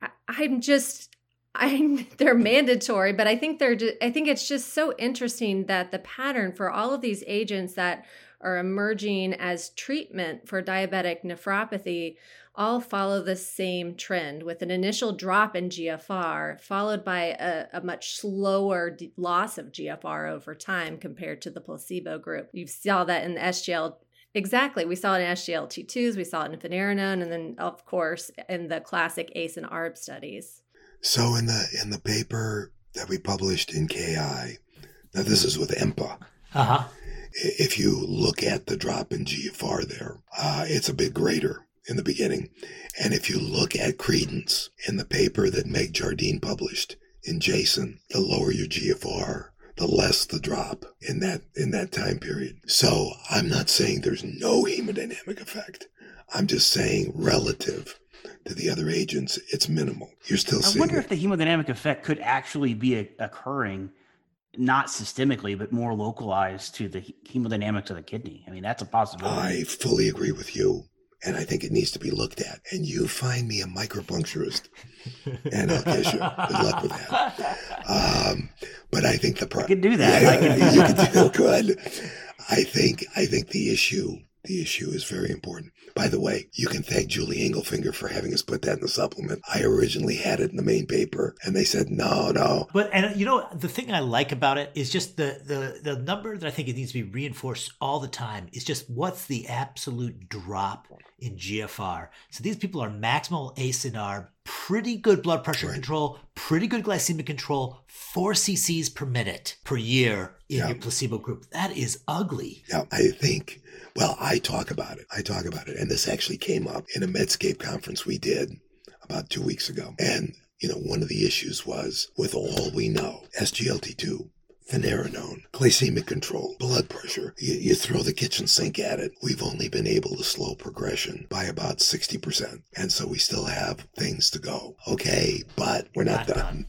D: I, am just I they're mandatory, but I think they're I think it's just so interesting that the pattern for all of these agents that are emerging as treatment for diabetic nephropathy all follow the same trend with an initial drop in GFR, followed by a, a much slower d- loss of GFR over time compared to the placebo group. You saw that in the SGL. Exactly. We saw it in SGLT2s, we saw it in finerenone, and then, of course, in the classic ACE and ARB studies.
A: So, in the in the paper that we published in KI, now this is with EMPA.
C: Uh huh
A: if you look at the drop in GFR there, uh, it's a bit greater in the beginning. And if you look at credence in the paper that Meg Jardine published in JASN, the lower your GFR, the less the drop in that in that time period. So I'm not saying there's no hemodynamic effect. I'm just saying relative to the other agents, it's minimal. You're still I
B: wonder
A: it.
B: if the hemodynamic effect could actually be a, occurring not systemically, but more localized to the hemodynamics of the kidney. I mean, that's a possibility.
A: I fully agree with you. And I think it needs to be looked at. And you find me a micropuncturist, and I'll kiss you. Good luck with that. Um, but I think the
B: pro- I can do that.
A: Yeah,
B: I can
A: do you can do good. I think I think the issue the issue is very important. By the way, you can thank Julie Ingelfinger for having us put that in the supplement. I originally had it in the main paper, and they said no, no.
C: But and you know the thing I like about it is just the the the number that I think it needs to be reinforced all the time is just what's the absolute drop in GFR. So these people are maximal ACE and ARB, pretty good blood pressure right. control, pretty good glycemic control, four cc's per minute per year in yeah. your placebo group. That is ugly.
A: Yeah, I think well, I talk about it. I talk about it. And this actually came up in a Medscape conference we did about two weeks ago. And, you know, one of the issues was with all we know, SGLT2, finerenone, glycemic control, blood pressure. You, you, throw the kitchen sink at it. We've only been able to slow progression by about 60%. And so we still have things to go. Okay, but we're not, not done. done.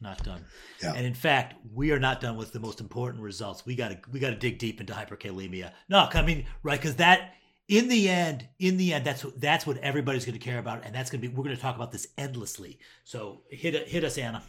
C: not done.
A: Yeah.
C: And in fact, we are not done with the most important results. We got to we got to dig deep into hyperkalemia. No, I mean right because that in the end, in the end, that's what that's what everybody's going to care about, and that's going to be we're going to talk about this endlessly. So hit hit us, Anna.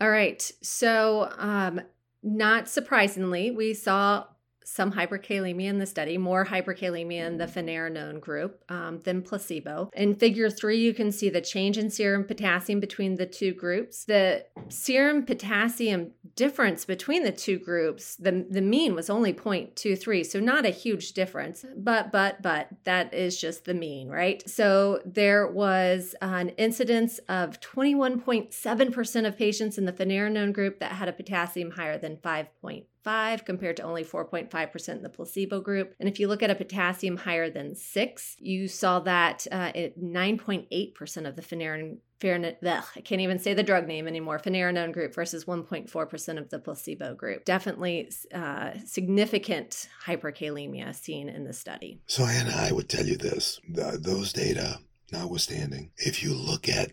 D: All right. So, um, not surprisingly, we saw some hyperkalemia in the study, more hyperkalemia in the finerenone group um, than placebo. In figure three, you can see the change in serum potassium between the two groups. The serum potassium difference between the two groups, the, the mean was only 0.23, so not a huge difference. But, but, but, that is just the mean, right? So there was an incidence of 21.7% of patients in the finerenone group that had a potassium higher than 5.5 5 compared to only 4.5% in the placebo group. And if you look at a potassium higher than 6, you saw that uh, at 9.8% of the finerenone ugh, I can't even say the drug name anymore, finerenone group versus 1.4% of the placebo group. Definitely uh, significant hyperkalemia seen in the study.
A: So, Anna, I would tell you this the, those data notwithstanding, if you look at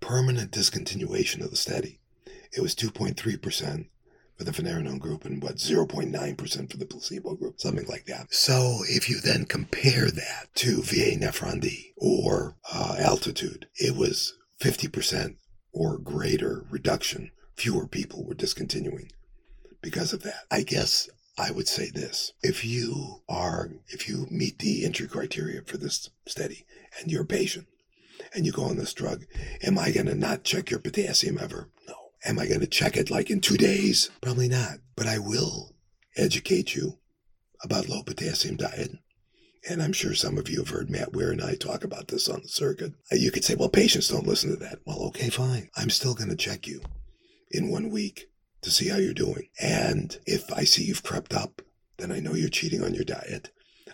A: permanent discontinuation of the study, it was 2.3% for the finerenone group and what 0.9% for the placebo group, something like that. So if you then compare that to VA Nephron D or uh, altitude, it was 50% or greater reduction. Fewer people were discontinuing because of that. I guess I would say this. If you are, if you meet the entry criteria for this study and you're a patient and you go on this drug, am I going to not check your potassium ever? No. Am I going to check it like in two days? Probably not. But I will educate you about low potassium diet. And I'm sure some of you have heard Matt Weir and I talk about this on the circuit. Uh, you could say, well, patients don't listen to that. Well, okay, fine. I'm still going to check you in one week to see how you're doing. And if I see you've crept up, then I know you're cheating on your diet.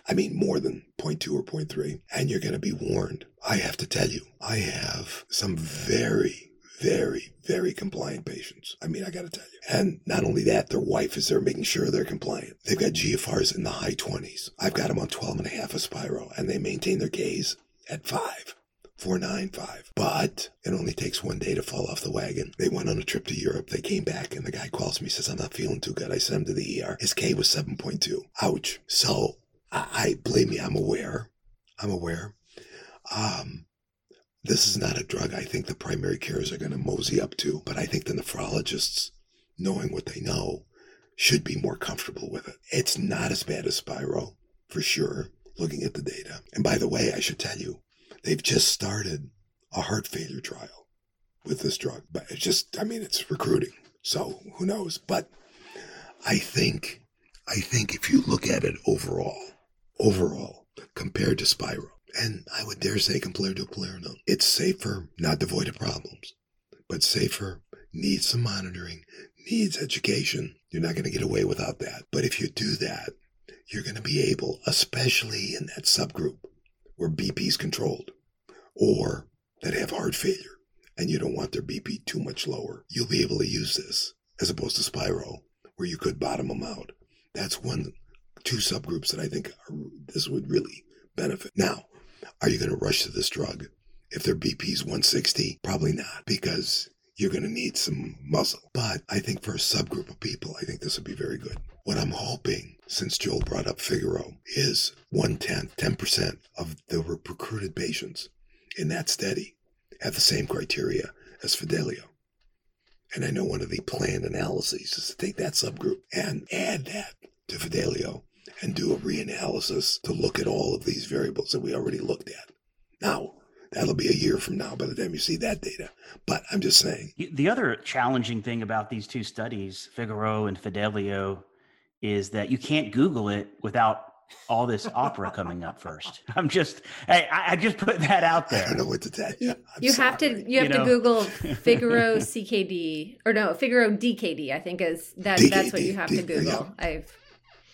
A: I mean, more than 0.2 or 0.3. And you're going to be warned. I have to tell you, I have some very very, very compliant patients. I mean, I got to tell you. And not only that, their wife is there making sure they're compliant. They've got GFRs in the high 20s. I've got them on 12 and a half of Spiro, and they maintain their gaze at 5. 495. But it only takes one day to fall off the wagon. They went on a trip to Europe. They came back, and the guy calls me, says, I'm not feeling too good. I sent him to the ER. His K was 7.2. Ouch. So I, I believe me, I'm aware. I'm aware. Um, this is not a drug I think the primary cares are going to mosey up to, but I think the nephrologists, knowing what they know, should be more comfortable with it. It's not as bad as Spiro, for sure, looking at the data. And by the way, I should tell you, they've just started a heart failure trial with this drug. But it's just, I mean, it's recruiting. So who knows? But I think, I think if you look at it overall, overall, compared to Spiro, and I would dare say compared to eplerenone. It's safer, not devoid of problems, but safer, needs some monitoring, needs education. You're not going to get away without that. But if you do that, you're going to be able, especially in that subgroup where BP is controlled or that have heart failure and you don't want their BP too much lower, you'll be able to use this as opposed to Spiro where you could bottom them out. That's one, two subgroups that I think are, this would really benefit. Now, are you going to rush to this drug? If their BP is 160, probably not because you're going to need some muscle. But I think for a subgroup of people, I think this would be very good. What I'm hoping, since Joel brought up Figaro, is one tenth, 10% of the recruited patients in that study have the same criteria as Fidelio. And I know one of the planned analyses is to take that subgroup and add that to Fidelio and do a reanalysis to look at all of these variables that we already looked at. Now, that'll be a year from now by the time you see that data. But I'm just saying.
B: The other challenging thing about these two studies, Figaro and Fidelio, is that you can't Google it without all this opera coming up first. I'm just, hey, I, just put that out there.
A: I don't know what to tell you.
D: I'm you sorry. have to, you have you know? to Google Figaro CKD or no, Figaro DKD. I think is that DKD, that's what you have D- to Google. Yeah. I've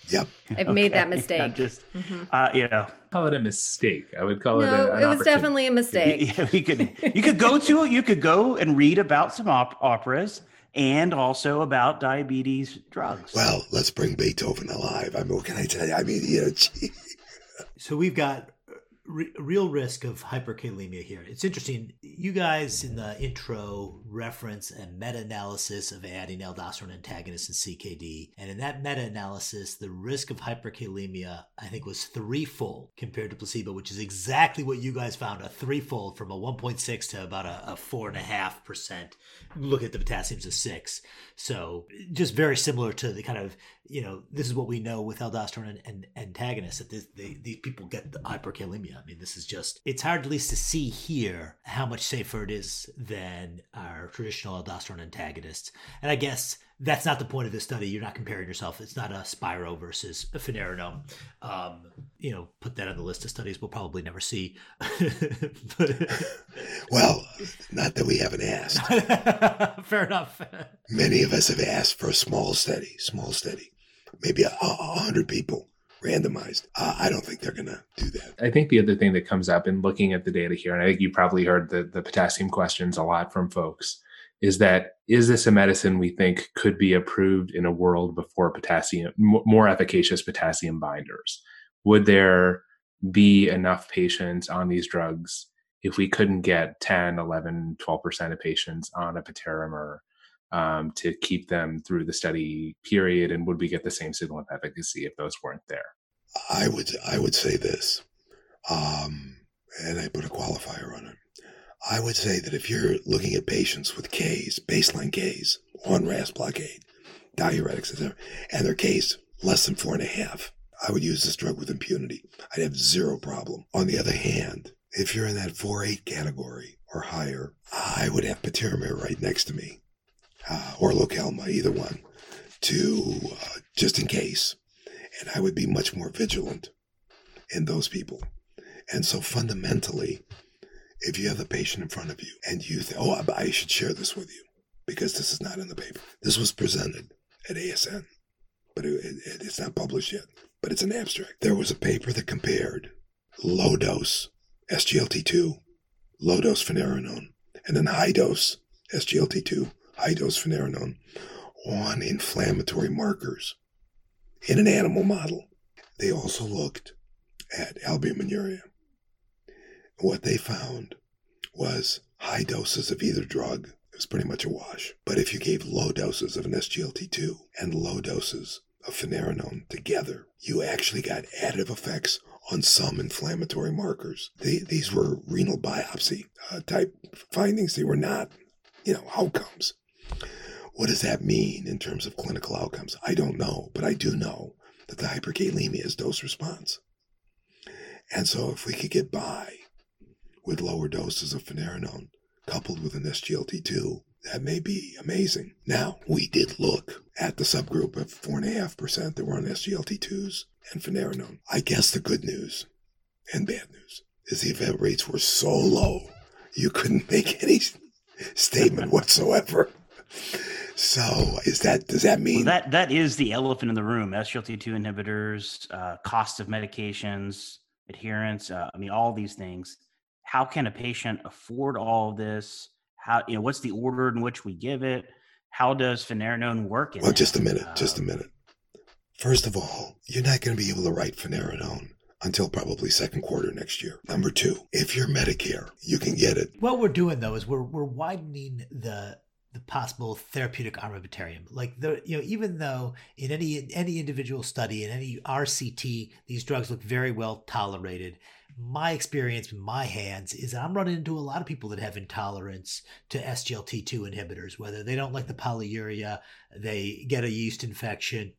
A: Yep.
D: I've okay. made that mistake.
B: just, mm-hmm. uh, you know,
E: call it a mistake. I would call
D: no,
E: it.
D: No, it was definitely a mistake.
B: Yeah, we could, you could go to, it, you could go and read about some op- operas and also about diabetes drugs.
A: Well, let's bring Beethoven alive. I mean, what can I tell you? I mean, you know,
C: so we've got re- real risk of hyperkalemia here. It's interesting. you guys in the intro reference a meta-analysis of adding aldosterone antagonists in CKD, and in that meta-analysis, the risk of hyperkalemia I think was threefold compared to placebo, which is exactly what you guys found a threefold from a 1.6 to about a, a four and a half percent. Look at the potassiums of six, so just very similar to the kind of you know this is what we know with aldosterone and, and antagonists that this, they, these people get the hyperkalemia. I mean, this is just it's hard at least to see here how much safer it is than our traditional aldosterone antagonists. And I guess that's not the point of this study. You're not comparing yourself. It's not a Spiro versus a finerenone. Um, you know, put that on the list of studies we'll probably never see.
A: well, not that we haven't asked.
C: Fair enough.
A: Many of us have asked for a small study, small study, maybe a, a hundred people randomized. Uh, I don't think they're going to do that.
E: I think the other thing that comes up in looking at the data here, and I think you probably heard the, the potassium questions a lot from folks, is that is this a medicine we think could be approved in a world before potassium, more efficacious potassium binders? Would there be enough patients on these drugs if we couldn't get 10, 11, 12% of patients on a patiromer um, to keep them through the study period? And would we get the same signal of efficacy if those weren't there?
A: I would I would say this, um, and I put a qualifier on it. I would say that if you're looking at patients with Ks, baseline Ks, on RAS blockade, diuretics, and their Ks less than four and a half, I would use this drug with impunity. I'd have zero problem. On the other hand, if you're in that 4-8 category or higher, I would have patiromer right next to me uh, or Lokelma, either one, to uh, just in case. And I would be much more vigilant in those people. And so fundamentally, if you have the patient in front of you and you think, oh, I should share this with you because this is not in the paper. This was presented at ASN, but it, it, it's not published yet, but it's an abstract. There was a paper that compared low dose SGLT2, low dose finerenone, and then high dose SGLT2 high dose finerenone on inflammatory markers in an animal model. They also looked at albuminuria. What they found was high doses of either drug. It was pretty much a wash. But if you gave low doses of an SGLT2 and low doses of finerenone together, you actually got additive effects on some inflammatory markers. They, these were renal biopsy uh, type findings. They were not, you know, outcomes. What does that mean in terms of clinical outcomes? I don't know, but I do know that the hyperkalemia is dose response. And so if we could get by with lower doses of finerenone coupled with an SGLT2, that may be amazing. Now, we did look at the subgroup of 4.5% that were on SGLT2s and finerenone. I guess the good news and bad news is the event rates were so low, you couldn't make any statement whatsoever. So is that does that mean
B: well, that that is the elephant in the room? SGLT2 inhibitors, uh, cost of medications, adherence. Uh, I mean, all these things. How can a patient afford all of this? How you know what's the order in which we give it? How does finerenone work?
A: well, just a minute, uh, just a minute. First of all, you're not going to be able to write finerenone until probably second quarter next year. Number two, if you're Medicare, you can get it.
C: What we're doing though is we're we're widening the the possible therapeutic armamentarium. Like the you know even though in any any individual study in any RCT these drugs look very well tolerated, my experience in my hands is that I'm running into a lot of people that have intolerance to SGLT2 inhibitors, whether they don't like the polyuria, they get a yeast infection.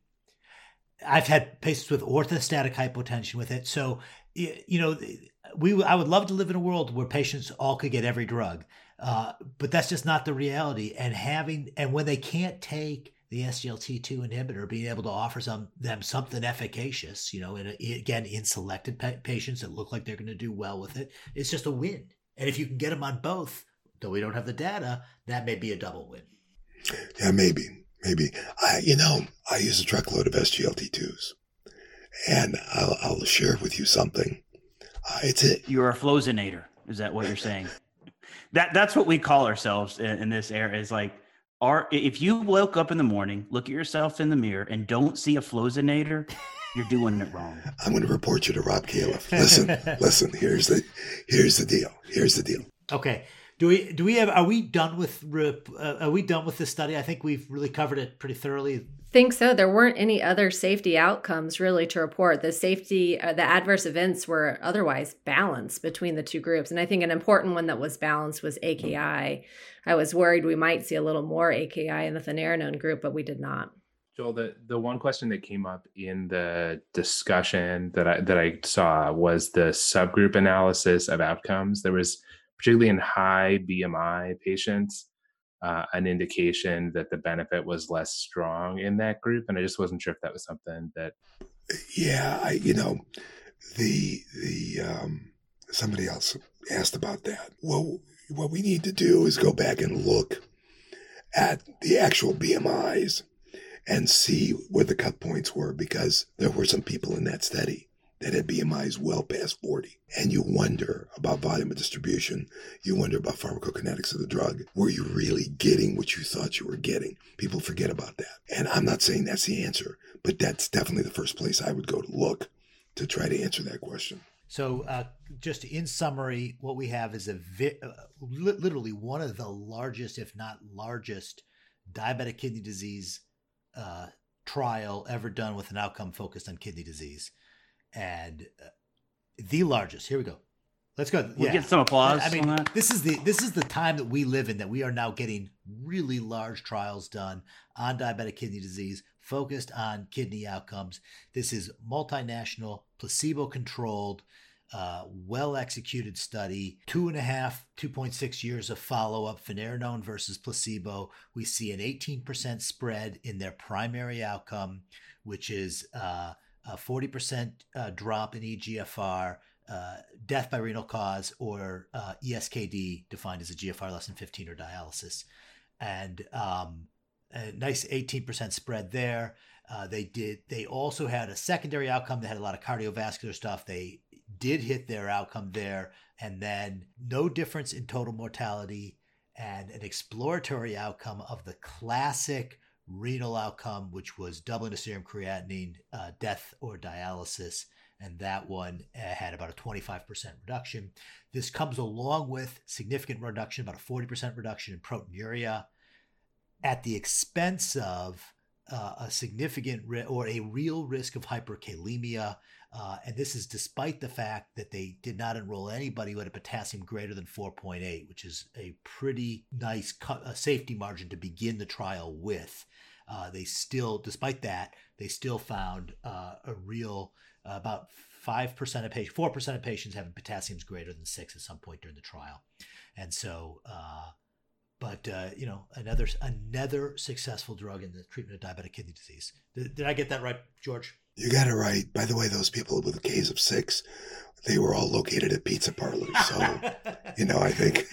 C: I've had patients with orthostatic hypotension with it. So, you know, we I would love to live in a world where patients all could get every drug. Uh, but that's just not the reality. And having and when they can't take the SGLT2 inhibitor, being able to offer some them something efficacious, you know, and again in selected pa- patients that look like they're going to do well with it, it's just a win. And if you can get them on both, though we don't have the data, that may be a double win.
A: Yeah, maybe, maybe. I, you know, I use a truckload of SGLT2s, and I'll, I'll share with you something. Uh, it's it.
B: You're a flozinator. Is that what you're saying? That that's what we call ourselves in, in this era is like are if you woke up in the morning look at yourself in the mirror and don't see a flozinator you're doing it wrong
A: i'm going to report you to rob califf listen listen here's the here's the deal here's the deal
C: okay Do we do we have are we done with uh, are we done with this study? I think we've really covered it pretty thoroughly.
D: Think so. There weren't any other safety outcomes really to report. The safety, uh, the adverse events were otherwise balanced between the two groups. And I think an important one that was balanced was AKI. I was worried we might see a little more AKI in the finerenone group, but we did not.
E: Joel, the, the one question that came up in the discussion that I that I saw was the subgroup analysis of outcomes. There was particularly in high BMI patients, uh, an indication that the benefit was less strong in that group, and I just wasn't sure if that was something that.
A: Yeah, I you know, the the um, somebody else asked about that. Well, what we need to do is go back and look at the actual BMIs and see where the cut points were because there were some people in that study that had BMIs well past 40. And you wonder about volume of distribution. You wonder about pharmacokinetics of the drug. Were you really getting what you thought you were getting? People forget about that. And I'm not saying that's the answer, but that's definitely the first place I would go to look to try to answer that question.
C: So, uh, just in summary, what we have is a vi- uh, li- literally one of the largest, if not largest, diabetic kidney disease uh, trial ever done with an outcome focused on kidney disease and uh, the largest. Here we go. Let's go.
B: We'll yeah. get some applause.
C: I mean, this is the this is the time that we live in that we are now getting really large trials done on diabetic kidney disease, focused on kidney outcomes. This is multinational, placebo controlled, uh, well executed study. Two and a half, 2.6 years of follow up, finerenone versus placebo. We see an 18% spread in their primary outcome, which is. Uh, a 40% uh, drop in EGFR, uh, death by renal cause, or uh, ESKD, defined as a GFR less than 15 or dialysis. And um, a nice 18% spread there. Uh, they did. They also had a secondary outcome They had a lot of cardiovascular stuff. They did hit their outcome there, and then no difference in total mortality, and an exploratory outcome of the classic renal outcome, which was doubling the serum creatinine, uh, death or dialysis. And that one uh, had about a 25% reduction. This comes along with significant reduction, about a 40% reduction in proteinuria, at the expense of uh, a significant or a real risk of hyperkalemia. Uh, and this is despite the fact that they did not enroll anybody who had a potassium greater than 4.8, which is a pretty nice safety margin to begin the trial with uh, they still, despite that, they still found uh, a real uh, about five percent of patients, four percent of patients having potassiums greater than six at some point during the trial, and so. Uh, but uh, you know, another another successful drug in the treatment of diabetic kidney disease. Did, did I get that right, George?
A: You got it right. By the way, those people with K's of six, they were all located at pizza parlors. So, you know, I think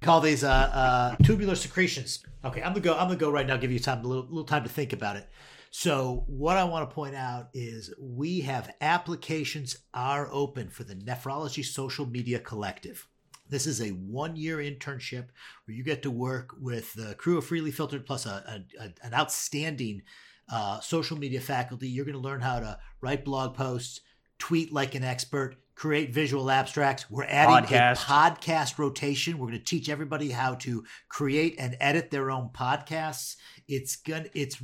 C: Call these uh, uh, tubular secretions. Okay, I'm gonna go. I'm gonna go right now. Give you time a little, little time to think about it. So what I want to point out is we have applications are open for the Nephrology Social Media Collective. This is a one-year internship where you get to work with the crew of Freely Filtered plus a, a, a an outstanding uh, social media faculty. You're going to learn how to write blog posts, tweet like an expert, create visual abstracts. We're adding podcast. a podcast rotation. We're going to teach everybody how to create and edit their own podcasts. It's gonna it's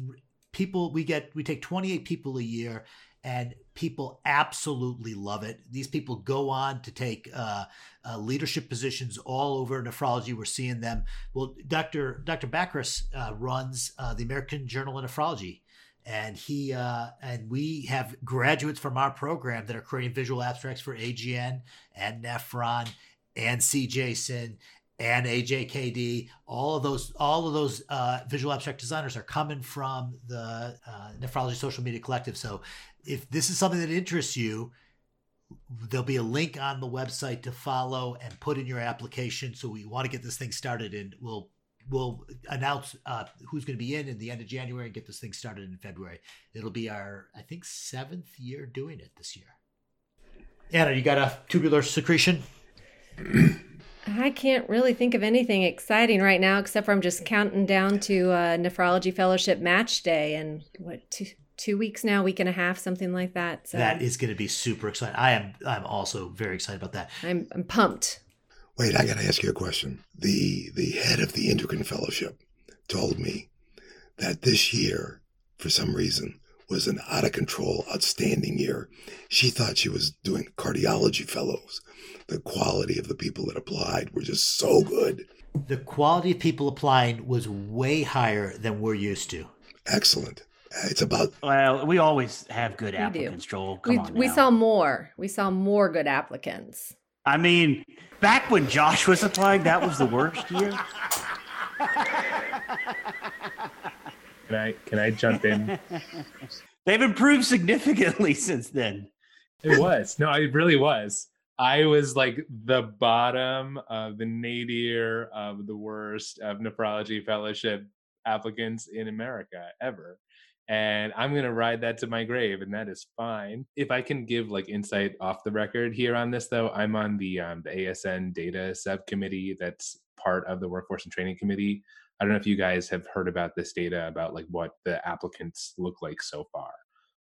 C: people we get we take 28 people a year and people absolutely love it. These people go on to take uh, uh, leadership positions all over nephrology. We're seeing them. Well, Dr. Dr. Bakris uh, runs uh, the American Journal of Nephrology and he uh, and we have graduates from our program that are creating visual abstracts for AJN and Nephron and CJASN and AJKD. All of those, all of those uh, visual abstract designers are coming from the uh, Nephrology Social Media Collective. So, if this is something that interests you, there'll be a link on the website to follow and put in your application. So we want to get this thing started, and we'll we'll announce uh, who's going to be in in the end of January and get this thing started in February. It'll be our, I think, seventh year doing it this year. Anna, you got a tubular secretion?
D: I can't really think of anything exciting right now, except for I'm just counting down to uh, nephrology fellowship match day and what two two weeks now, week and a half, something like that.
C: So that is going to be super exciting. I am I'm also very excited about that.
D: I'm I'm pumped.
A: Wait, I got to ask you a question. The the head of the Endocrine Fellowship told me that this year, for some reason, was an out of control, outstanding year. She thought she was doing cardiology fellows. The quality of the people that applied were just so good.
C: The quality of people applying was way higher than we're used to.
A: Excellent. It's about
B: Well, we always have good
D: We do.
B: applicants, Joel. Come
D: We,
B: on.
D: we saw more. We saw more good applicants.
B: I mean, back when Josh was applying, that was the worst year.
E: Can I can I jump in?
B: They've improved significantly since then.
E: It was. No, it really was. I was like the bottom of the nadir of the worst of nephrology fellowship applicants in America ever. And I'm to ride that to my grave, and that is fine. If I can give like insight off the record here on this, though, I'm on the, um, the ASN data subcommittee that's part of the workforce and training committee. I don't know if you guys have heard about this data about like what the applicants look like so far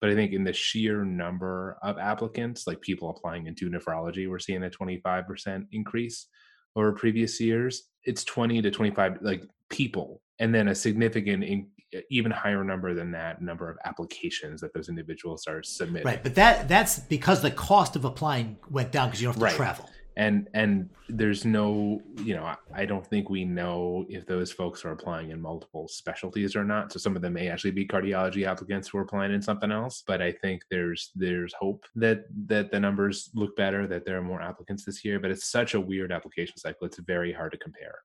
E: but I think in the sheer number of applicants, like people applying into nephrology, we're seeing a 25% increase over previous years. It's 20 to 25 like people, and then a significant, in, even higher number than that number of applications that those individuals are submitting.
C: Right, but that that's because the cost of applying went down because you don't have to
E: Right.
C: travel.
E: and and there's no you know I- i don't think we know if those folks are applying in multiple specialties or not so some of them may actually be cardiology applicants who are applying in something else but i think there's there's hope that that the numbers look better that there are more applicants this year but it's such a weird application cycle it's very hard to compare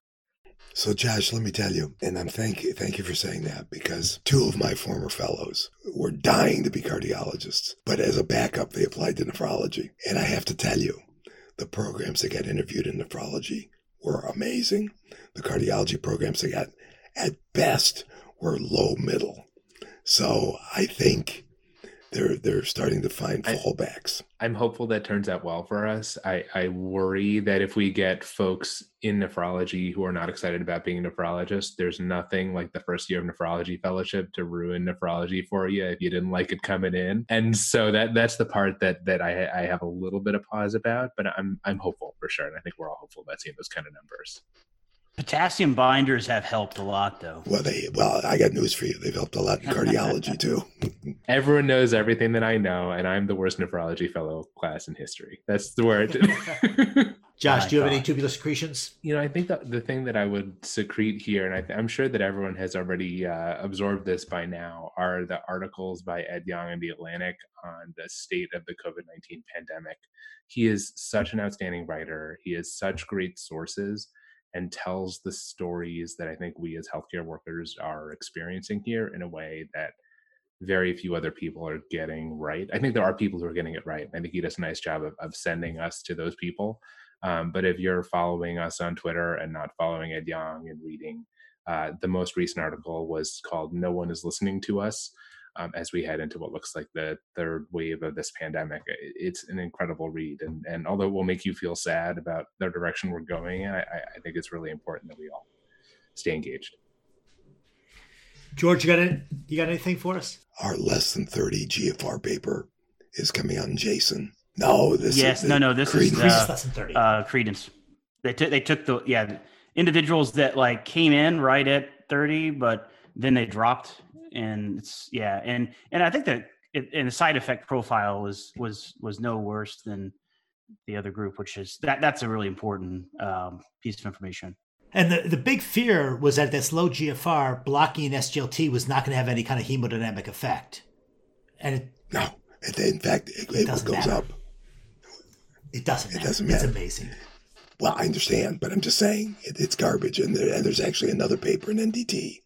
A: So, Josh, let me tell you, and I'm thank you, thank you for saying that because two of my former fellows were dying to be cardiologists, but as a backup, they applied to nephrology. And I have to tell you, the programs that got interviewed in nephrology were amazing. The cardiology programs they got, at best, were low middle. So I think they're they're starting to find
E: I-
A: fallbacks.
E: i'm hopeful that turns out well for us. I i worry that if we get folks in nephrology who are not excited about being a nephrologist there's nothing like the first year of nephrology fellowship to ruin nephrology for you if you didn't like it coming in. And so that that's the part that that i i have a little bit of pause about but i'm i'm hopeful for sure. And i think we're all hopeful about seeing those kind of numbers
B: Potassium binders have helped a lot, though.
A: Well, they well, I got news for you. They've helped a lot in cardiology too.
E: everyone knows everything that i know and i'm the worst nephrology fellow class in history that's the word
C: Josh,
B: My
C: do you have any tubular secretions?
E: you know, I think that the thing that I would secrete here, and I th- I'm sure that everyone has already uh, absorbed this by now, are the articles by Ed Yong in The Atlantic on the state of the COVID 19 pandemic. He is such an outstanding writer, he has such great sources and tells the stories that I think we as healthcare workers are experiencing here in a way that very few other people are getting right. I think there are people who are getting it right. I think he does a nice job of, of sending us to those people. Um, but if you're following us on Twitter and not following Ed Yong and reading, uh, the most recent article was called "No One Is Listening to Us." Um, as we head into what looks like the third wave of this pandemic, it's an incredible read, and and although it will make you feel sad about the direction we're going, in, I, I I think it's really important that we all stay engaged.
C: George, you got any, you got anything for us?
A: Our less than thirty GFR paper is coming out in JASN. No, this
B: Yes,
A: is
B: no, no, this is,
A: Credence.
C: Credence
B: Uh,
C: less than thirty.
B: Uh, Credence. They took they took the yeah individuals that like came in right at thirty, but then they dropped, and it's yeah, and and I think that it, and the side effect profile was was was no worse than the other group, which is that that's a really important um, piece of information.
C: and the, the big fear was that this low GFR blocking SGLT was not going to have any kind of hemodynamic effect. And it,
A: no. It, in fact, it, it
C: doesn't
A: goes
C: matter.
A: up.
C: it doesn't
A: It
C: matter.
A: doesn't matter.
C: It's amazing.
A: Well, I understand, but I'm just saying it, it's garbage. And, there, and there's actually another paper in NDT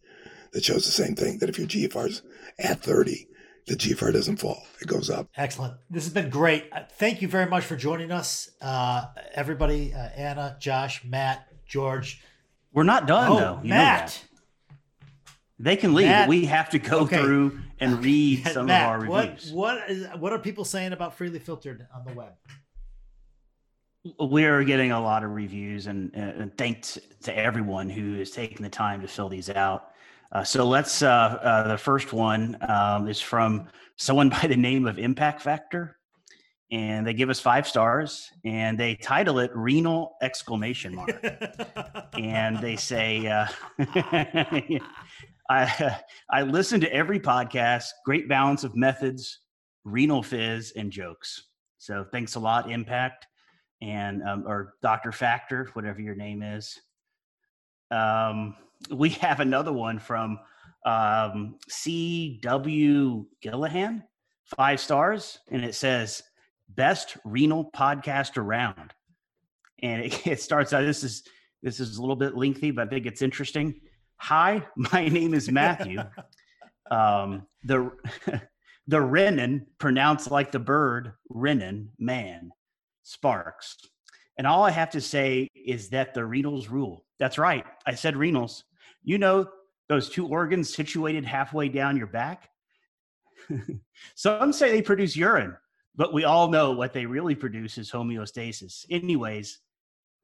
A: that shows the same thing that if your GFR is at 30, the GFR doesn't fall, it goes up.
C: Excellent. This has been great. Uh, Thank you very much for joining us, uh, everybody. Uh, Anna, Josh, Matt, George.
B: We're not done
C: oh,
B: though. You
C: Matt.
B: They can leave,
C: Matt.
B: we have to go
C: Okay.
B: through and read some
C: Matt,
B: of our reviews.
C: What, what, is, what are people saying about Freely Filtered on the web?
B: we're getting a lot of reviews and, and thanks to everyone who has taken the time to fill these out uh, so let's uh, uh, the first one um, is from someone by the name of impact factor and they give us five stars and they title it renal exclamation mark. And they say uh, I, I listen to every podcast great balance of methods renal fizz and jokes. So thanks a lot impact and um, or dr factor whatever your name is. Um, we have another one from um, cw gillahan five stars and it says best renal podcast around. And it, it starts out this is this is a little bit lengthy, but I think it's interesting. Hi, my name is Matthew. um, the the Renin, pronounced like the bird, Renan man, Sparks. And all I have to say is that the renals rule. That's right. I said renals. You know those two organs situated halfway down your back? Some say they produce urine but we all know what they really produce is homeostasis. Anyways,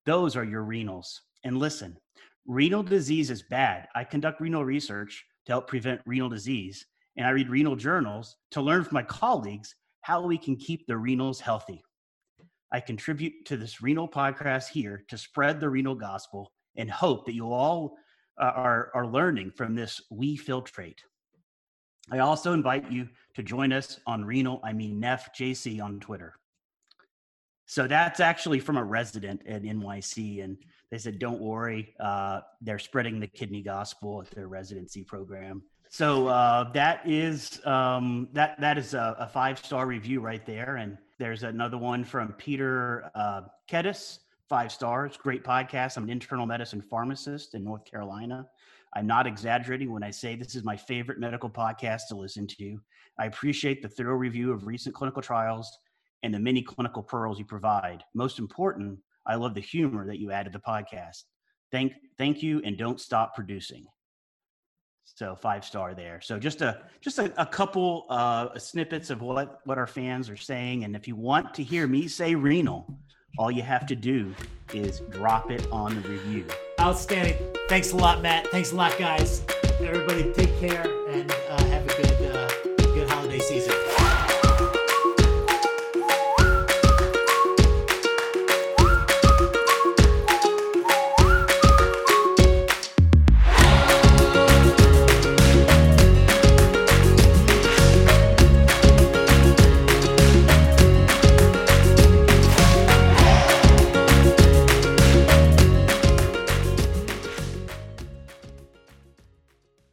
B: those are your renals. And listen, renal disease is bad. I conduct renal research to help prevent renal disease, and I read renal journals to learn from my colleagues how we can keep the renals healthy. I contribute to this renal podcast here to spread the renal gospel and hope that you all uh, are, are learning from this we filtrate. I also invite you to join us on Renal, I mean NephJC on Twitter. So that's actually from a resident at NYC, and they said, "Don't worry, uh, they're spreading the kidney gospel at their residency program." So uh, that is um, that that is a, a five star review right there, and there's another one from Peter uh, Kedis, five stars, great podcast. I'm an internal medicine pharmacist in North Carolina. I'm not exaggerating when I say this is my favorite medical podcast to listen to. I appreciate the thorough review of recent clinical trials and the many clinical pearls you provide. Most important, I love the humor that you add to the podcast. Thank, thank you, and don't stop producing. So five star there. So just a just a, a couple uh, snippets of what what our fans are saying, and if you want to hear me say renal, all you have to do is drop it on the review.
C: Outstanding. Thanks a lot, Matt. Thanks a lot, guys. Everybody, take care and uh, have a good, uh, good holiday season.